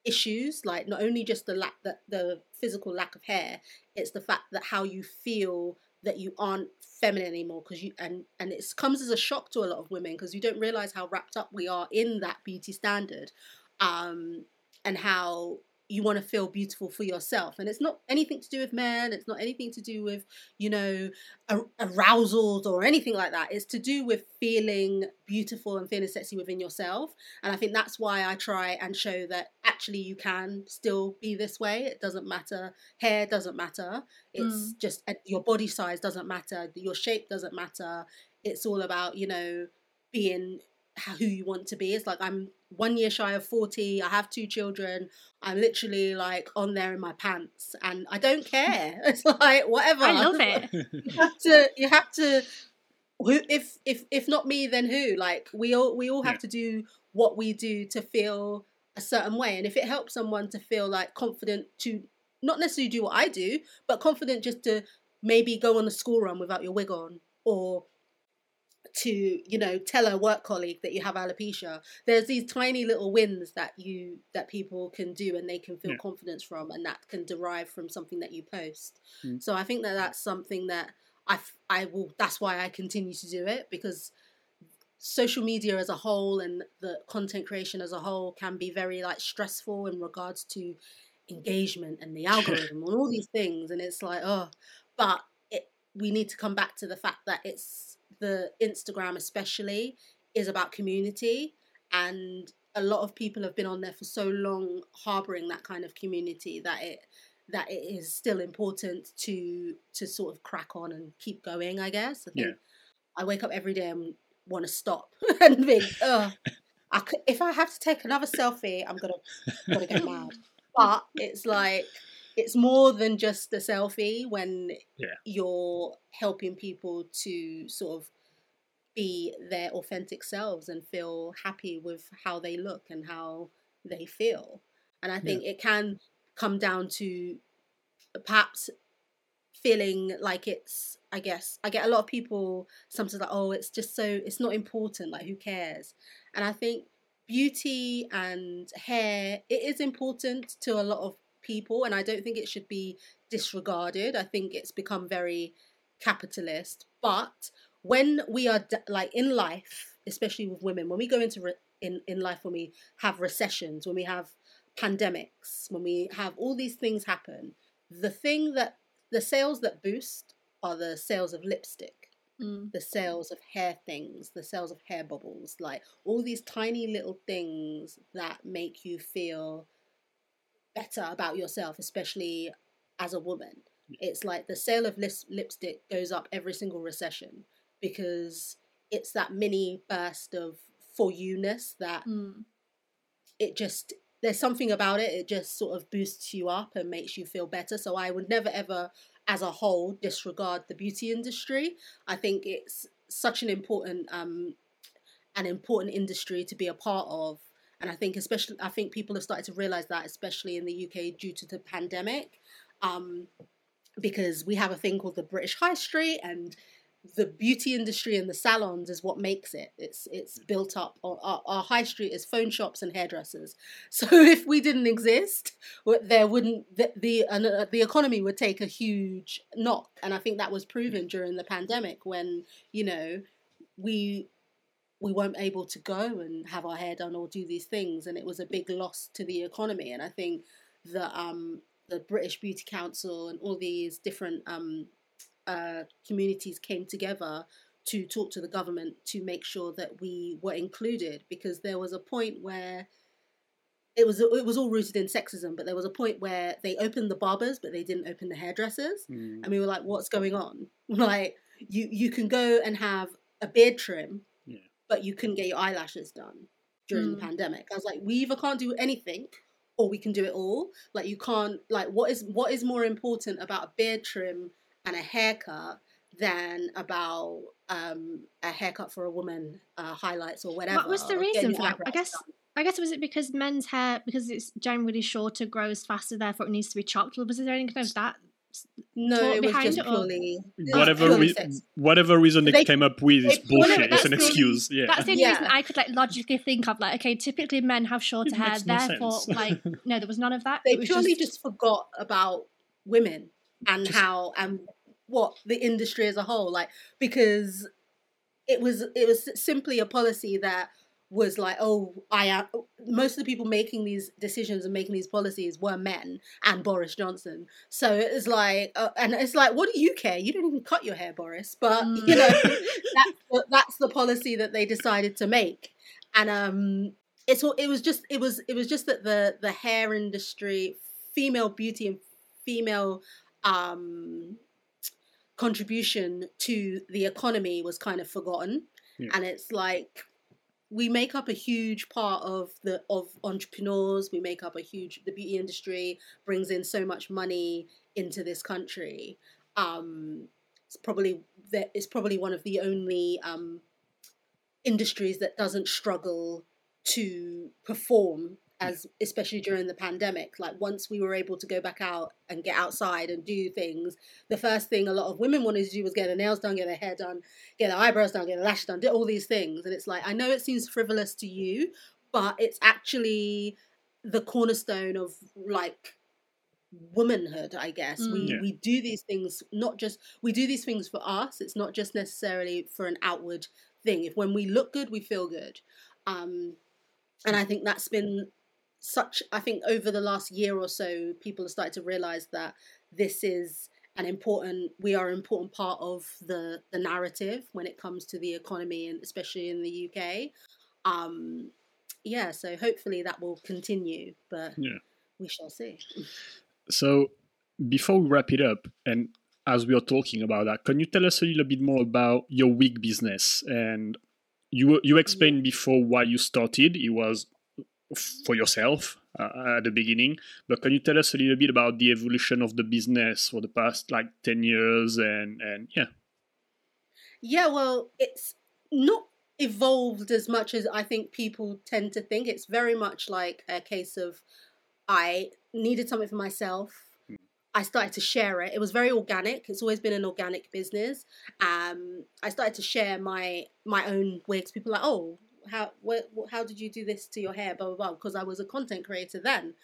issues like not only just the lack that the physical lack of hair it's the fact that how you feel that you aren't feminine anymore because you and and it comes as a shock to a lot of women because you don't realize how wrapped up we are in that beauty standard um and how you want to feel beautiful for yourself and it's not anything to do with men it's not anything to do with you know ar- arousals or anything like that it's to do with feeling beautiful and feeling sexy within yourself and i think that's why i try and show that actually you can still be this way it doesn't matter hair doesn't matter it's just uh, your body size doesn't matter your shape doesn't matter it's all about you know being who you want to be it's like i'm one year shy of 40 i have two children i'm literally like on there in my pants and i don't care it's like whatever I love it. you have to you have to who if if if not me then who like we all we all have Yeah. to do what we do to feel a certain way and if it helps someone to feel like confident to not necessarily do what i do but confident just to maybe go on a school run without your wig on or to you know tell a work colleague that you have alopecia there's these tiny little wins that you that people can do and they can feel Yeah. confidence from and that can derive from something that you post Mm. so i think that that's something that i i will that's why i continue to do it because social media as a whole and the content creation as a whole can be very like stressful in regards to engagement and the algorithm and all these things and it's like oh but it we need to come back to the fact that it's the instagram especially is about community and a lot of people have been on there for so long harboring that kind of community that it that it is still important to to sort of crack on and keep going i guess i think Yeah. i wake up every day and want to stop and think oh I could, if i have to take another selfie i'm gonna gonna get mad but it's like it's more than just a selfie when Yeah. you're helping people to sort of be their authentic selves and feel happy with how they look and how they feel. And i think it can come down to perhaps feeling like it's i guess i get a lot of people sometimes like oh it's just so it's not important like who cares? And i think beauty and hair it is important to a lot of people and i don't think it should be disregarded. I think it's become very capitalist. But when we are d- like in life especially with women when we go into re- in in life when we have recessions when we have pandemics when we have all these things happen the thing that the sales that boost are the sales of lipstick, Mm. the sales of hair things, the sales of hair bubbles, like all these tiny little things that make you feel better about yourself, especially as a woman. It's like the sale of lipstick goes up every single recession because it's that mini burst of for you ness that Mm. it just there's something about it it just sort of boosts you up and makes you feel better so i would never ever as a whole disregard the beauty industry i think it's such an important um an important industry to be a part of and i think especially i think people have started to realize that especially in the uk due to the pandemic um because we have a thing called the british high street and the beauty industry and the salons is what makes it. It's it's built up. Our, our, high street is phone shops and hairdressers. So if we didn't exist, there wouldn't the the, uh, the economy would take a huge knock. And I think that was proven during the pandemic when you know we we weren't able to go and have our hair done or do these things, and it was a big loss to the economy. And I think the um the British Beauty Council and all these different um uh, communities came together to talk to the government to make sure that we were included because there was a point where it was it was all rooted in sexism but there was a point where they opened the barbers but they didn't open the hairdressers Mm. and we were like what's going on like you you can go and have a beard trim. But you couldn't get your eyelashes done during the Mm. pandemic i was like we either can't do anything or we can do it all like you can't like what is what is more important about a beard trim and a haircut than about um, a haircut for a woman, uh, highlights or whatever. What was the reason for that? I guess done. I guess was it because men's hair because it's generally shorter grows faster, therefore it needs to be chopped. Was there any kind of that? No, thought it was just it, purely Whatever, re- whatever reason they, They- came up with is they- bullshit. whatever, It's an that's the- excuse. Yeah. That's the only Yeah. reason I could like logically think of. Like, okay, typically men have shorter It hair, makes no therefore, sense. like, no, there was none of that. They it was purely just, just... forgot about women and Just- how and what the industry as a whole like because it was it was simply a policy that was like oh i am most of the people making these decisions and making these policies were men and boris johnson. So it's like uh, and it's like what do you care? You don't even cut your hair boris. But Mm. you know that's the, that's the policy that they decided to make. And um it's all it was just it was it was just that the the hair industry female beauty and female um contribution to the economy was kind of forgotten. Yeah. and it's like we make up a huge part of the of entrepreneurs. We make up a huge the beauty industry brings in so much money into this country. Um it's probably that it's probably one of the only um industries that doesn't struggle to perform as especially during the pandemic like once we were able to go back out and get outside and do things the first thing a lot of women wanted to do was get their nails done get their hair done get their eyebrows done get their lashes done do all these things. And it's like i know it seems frivolous to you but it's actually the cornerstone of like womanhood i guess. We Mm. Yeah. we do these things not just we do these things for us. It's not just necessarily for an outward thing. If when we look good we feel good. Um and i think that's been such i think over the last year or so people have started to realize that this is an important we are an important part of the the narrative when it comes to the economy and especially in the uk um yeah so hopefully that will continue but Yeah. we shall see So before we wrap it up, and as we are talking about that, can you tell us a little bit more about your wig business? And you you explained before why you started. It was for yourself uh, at the beginning, but can you tell us a little bit about the evolution of the business for the past like ten years? And and yeah, Yeah, well, it's not evolved as much as I think people tend to think. It's very much like a case of I needed something for myself. I started to share it. It was very organic. It's always been an organic business. Um, I started to share my my own wigs. People like, oh, how how did you do this to your hair? Blah blah blah. Because I was a content creator then.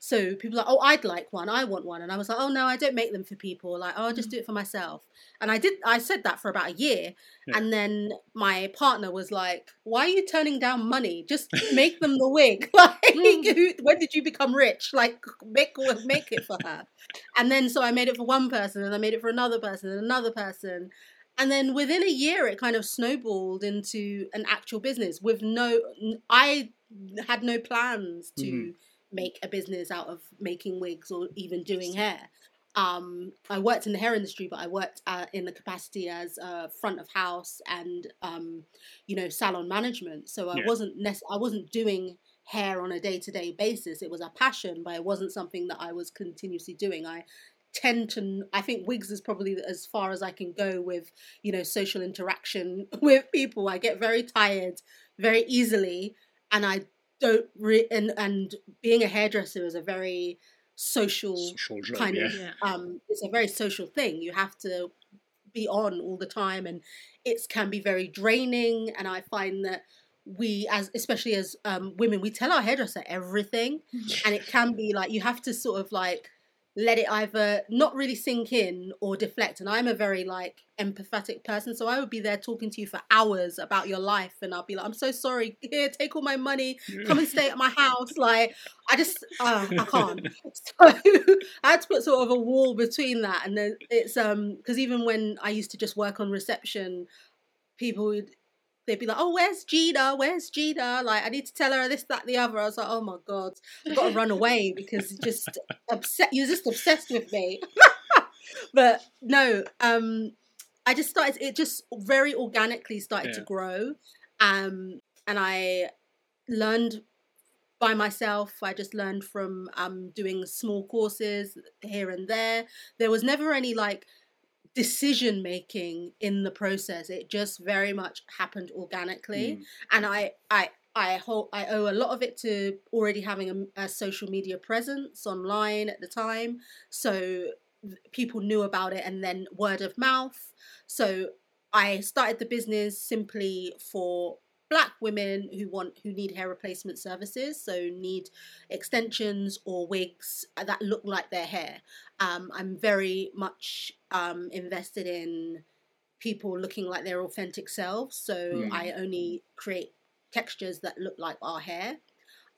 So people are like, oh, I'd like one, I want one, and I was like, oh no, I don't make them for people. Like, oh, I'll just mm. do it for myself. And I did. I said that for about a year, Yeah. and then my partner was like, why are you turning down money? Just make them the wig. Like, mm. who, when did you become rich? Like, make make it for her. And then so I made it for one person, and I made it for another person, and another person. And then within a year, it kind of snowballed into an actual business with no. I had no plans to Mhm. make a business out of making wigs or even doing hair. Um, I worked in the hair industry, but I worked uh, in the capacity as uh, front of house and um, you know salon management. So I Yeah. wasn't nec- I wasn't doing hair on a day to day basis. It was a passion, but it wasn't something that I was continuously doing. I tend to I think wigs is probably as far as I can go with you know social interaction with people. I get very tired very easily, and I don't re- and and being a hairdresser is a very social Social job, kind yeah. of Yeah. um it's a very social thing you have to be on all the time and it can be very draining and i find that we as especially as um, women we tell our hairdresser everything and it can be like you have to sort of like let it either not really sink in or deflect. And i'm a very like empathetic person so i would be there talking to you for hours about your life and i'll be like i'm so sorry. Here take all my money. Come and stay at my house. Like i just uh, i can't. So i had to put sort of a wall between that and then it's um because even when i used to just work on reception people would they'd be like oh where's gina? Where's gina? Like i need to tell her this that the other. I was like oh my god i've got to run away because just upset you're just obsessed with me. But no um i just started it just very organically started to grow um and i learned by myself. I just learned from um doing small courses here and there. There was never any like decision making in the process it just very much happened organically Mm. and I I I hold I owe a lot of it to already having a, a social media presence online at the time, so people knew about it, and then word of mouth. So I started the business simply for black women who want who need hair replacement services so need extensions or wigs that look like their hair. Um, i'm very much um, invested in people looking like their authentic selves so Mm. i only create textures that look like our hair.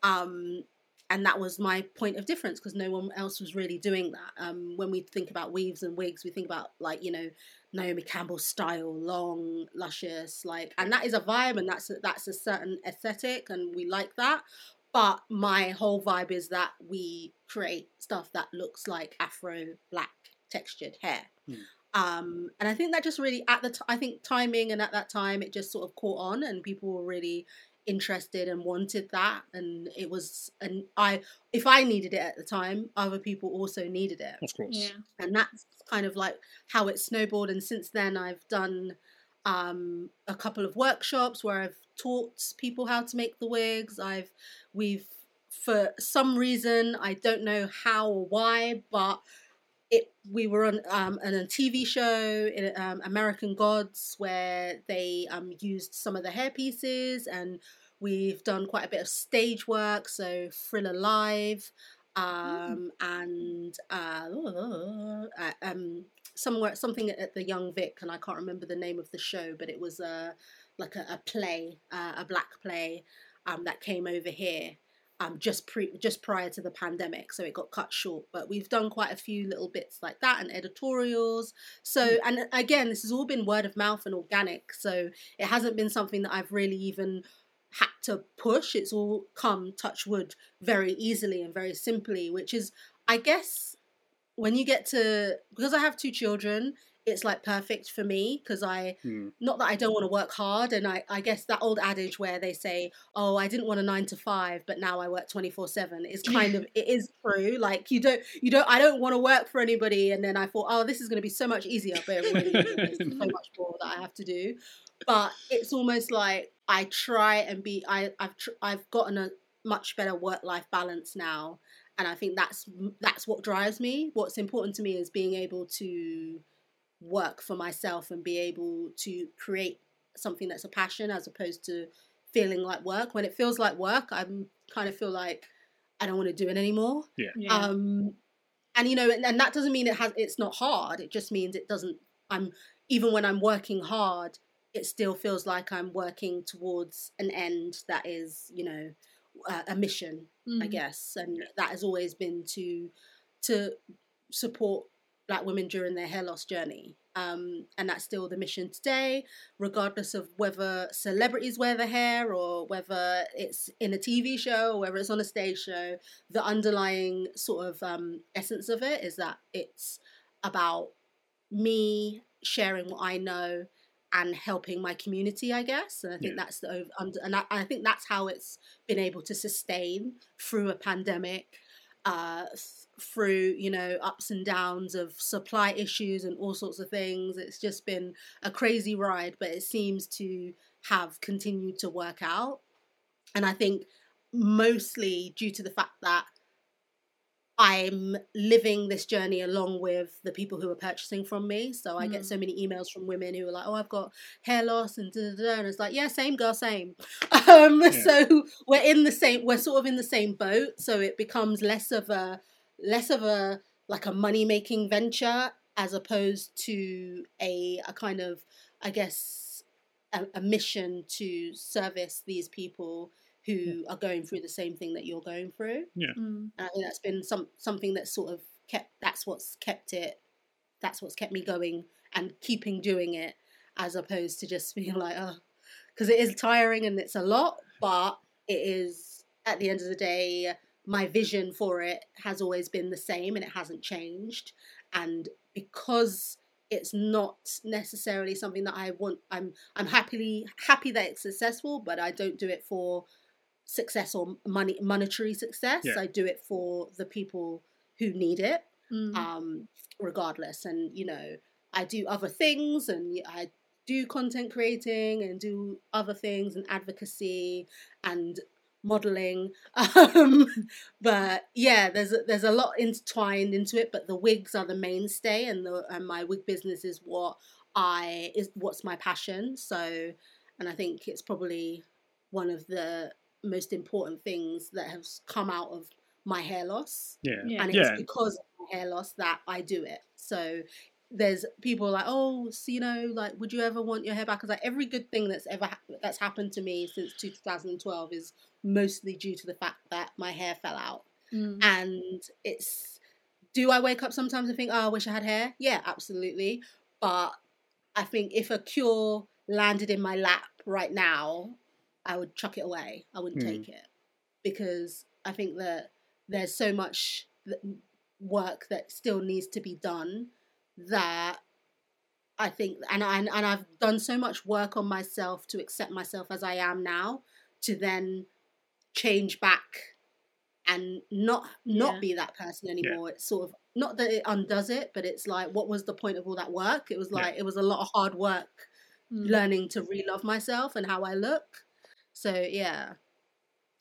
Um, and that was my point of difference because no one else was really doing that. Um, when we think about weaves and wigs we think about like you know Naomi Campbell style, long, luscious, like, and that is a vibe, and that's a, that's a certain aesthetic, and we like that. But my whole vibe is that we create stuff that looks like Afro black textured hair. Hmm. Um, and I think that just really at the t- I think timing and at that time it just sort of caught on, and people were really interested and wanted that and it was and i if i needed it at the time other people also needed it Of course. Yeah. and that's kind of like how it snowballed and since then i've done um, a couple of workshops where i've taught people how to make the wigs i've we've for some reason i don't know how or why but it we were on um, on a TV show in um, American Gods where they um, used some of the hair pieces and we've done quite a bit of stage work so Thriller Live um, and uh, uh, um, somewhere something at the Young Vic and I can't remember the name of the show but it was a like a, a play uh, a black play um, that came over here um, just pre just prior to the pandemic, so it got cut short. But we've done quite a few little bits like that and editorials. So and again, this has all been word of mouth and organic. So it hasn't been something that I've really even had to push. It's all come touch wood very easily and very simply, which is I guess when you get to because I have two children, it's like perfect for me because I Mm. not that I don't want to work hard and I, I guess that old adage where they say, Oh, I didn't want a nine to five, but now I work twenty four seven is kind of it is true. Like you don't you don't I don't want to work for anybody and then I thought, Oh, this is gonna be so much easier, but it really. So much more that I have to do. But it's almost like I try and be I, I've tr- I've gotten a much better work life balance now and I think that's that's what drives me. What's important to me is being able to work for myself and be able to create something that's a passion as opposed to feeling like work. When it feels like work, I'm kind of feel like I don't want to do it anymore. Yeah. Yeah. Um, and you know, and, and that doesn't mean it has. It's not hard. It just means it doesn't. I'm even when I'm working hard, it still feels like I'm working towards an end that is, you know, uh, a mission. I Mm. guess, and that has always been to to support Black women during their hair loss journey. Um, and that's still the mission today, regardless of whether celebrities wear the hair or whether it's in a TV show or whether it's on a stage show. The underlying sort of um, essence of it is that it's about me sharing what I know and helping my community, I guess. And I think Yeah. that's the and I, I think that's how it's been able to sustain through a pandemic, uh, through you know ups and downs of supply issues and all sorts of things. It's just been a crazy ride, but it seems to have continued to work out. And I think mostly due to the fact that I'm living this journey along with the people who are purchasing from me. So I get Mm. so many emails from women who are like, "Oh, I've got hair loss," and da, da, da. and it's like, "Yeah, same girl, same." Um, Yeah. So we're in the same. We're sort of in the same boat. So it becomes less of a less of a like a money making venture as opposed to a a kind of I guess a, a mission to service these people who are going through the same thing that you're going through. Mm. And I think that's been some something that's sort of kept. That's what's kept it. That's what's kept me going and keeping doing it, as opposed to just being like, oh, because it is tiring and it's a lot, but it is at the end of the day. My vision for it has always been the same and it hasn't changed. And because it's not necessarily something that I want, I'm I'm happily happy that it's successful, but I don't do it for success or money monetary success. Yeah. I do it for the people who need it, Mm. um, regardless. And you know, I do other things, and I do content creating and do other things and advocacy and modeling. Um, but yeah, there's a, there's a lot intertwined into it. But the wigs are the mainstay, and the and my wig business is what I is what's my passion. So, and I think it's probably one of the most important things that have come out of my hair loss Yeah. Yeah. and it's Yeah. because of my hair loss that I do it. So there's people like, oh, so, you know, like, would you ever want your hair back? Because like every good thing that's ever hap that's happened to me since 2012 is mostly due to the fact that my hair fell out, Mm. and it's. Do I wake up sometimes and think, oh, I wish I had hair? Yeah, absolutely. But I think if a cure landed in my lap right now, I would chuck it away. I wouldn't Hmm. take it because I think that there's so much work that still needs to be done that I think and I, and I've done so much work on myself to accept myself as I am now to then change back and not not Yeah. be that person anymore it's sort of not that it undoes it but it's like what was the point of all that work it was Yeah. like it was a lot of hard work Mm. learning to re-love myself and how I look so yeah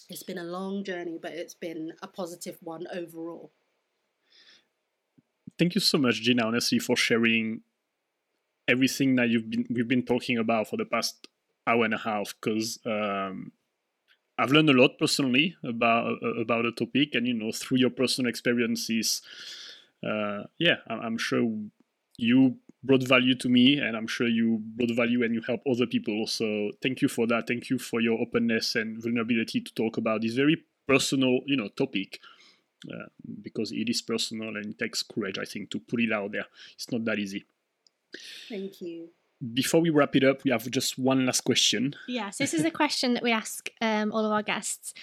it's been a long journey but it's been a positive one overall Thank you so much, Gina, honestly, for sharing everything that you've been we've been talking about for the past hour and a half. Because um, I've learned a lot personally about uh, about the topic, and you know, through your personal experiences, uh, yeah, I'm sure you brought value to me, and I'm sure you brought value and you help other people. So thank you for that. Thank you for your openness and vulnerability to talk about this very personal, you know, topic uh, because it is personal and it takes courage, I think, to put it out there. It's not that easy. thank you Before we wrap it up, we have just one last question. Yes, this is a question that we ask um, all of our guests.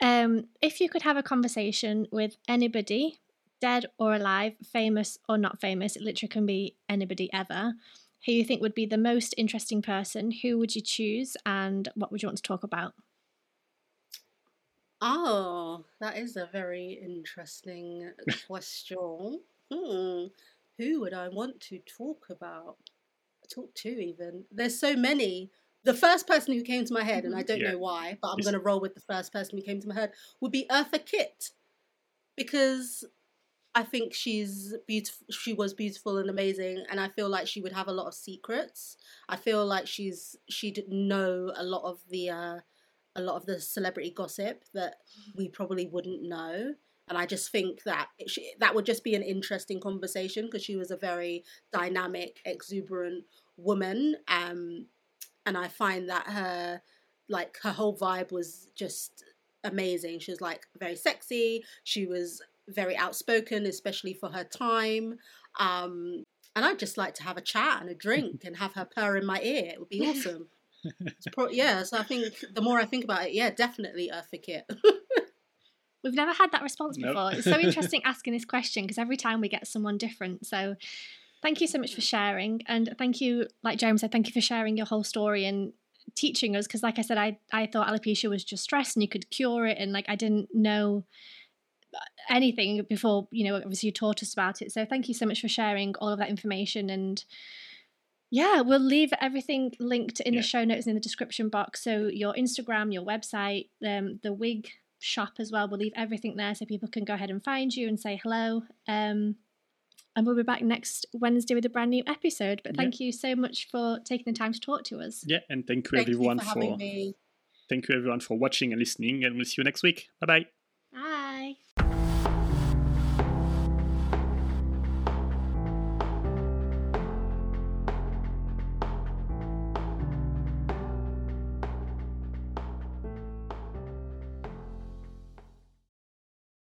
Um, if you could have a conversation with anybody, dead or alive, famous or not famous, it literally can be anybody ever, who you think would be the most interesting person, who would you choose and what would you want to talk about? Oh, that is a very interesting question. Hmm. Who would I want to talk about? Talk to even. There's so many. The first person who came to my head, and I don't Yeah. know why, but I'm going to roll with the first person who came to my head, would be Eartha Kitt. Because I think she's beautiful. She was beautiful and amazing, and I feel like she would have a lot of secrets. I feel like she's she'd know a lot of the uh, a lot of the celebrity gossip that we probably wouldn't know. And I just think that she, that would just be an interesting conversation because she was a very dynamic, exuberant woman. Um, and I find that her, like, her whole vibe was just amazing. She was like very sexy. She was very outspoken, especially for her time. Um, and I'd just like to have a chat and a drink and have her purr in my ear. It would be awesome. pro- yeah, so I think the more I think about it, yeah, definitely Eartha Kitt. We've never had that response before. Nope. it's so interesting asking this question because every time we get someone different. So thank you so much for sharing. And thank you, like Jeremy said, thank you for sharing your whole story and teaching us. Because, like I said, I, I thought alopecia was just stress and you could cure it. And, like, I didn't know anything before you know obviously you taught us about it so thank you so much for sharing all of that information and yeah we'll leave everything linked in yeah. the show notes in the description box so your instagram your website um, the wig shop as well we'll leave everything there so people can go ahead and find you and say hello um, and we'll be back next Wednesday with a brand new episode. But thank yeah. you so much for taking the time to talk to us. Yeah, and thank you thank everyone you for, for thank you everyone for watching and listening, and we'll see you next week. Bye bye.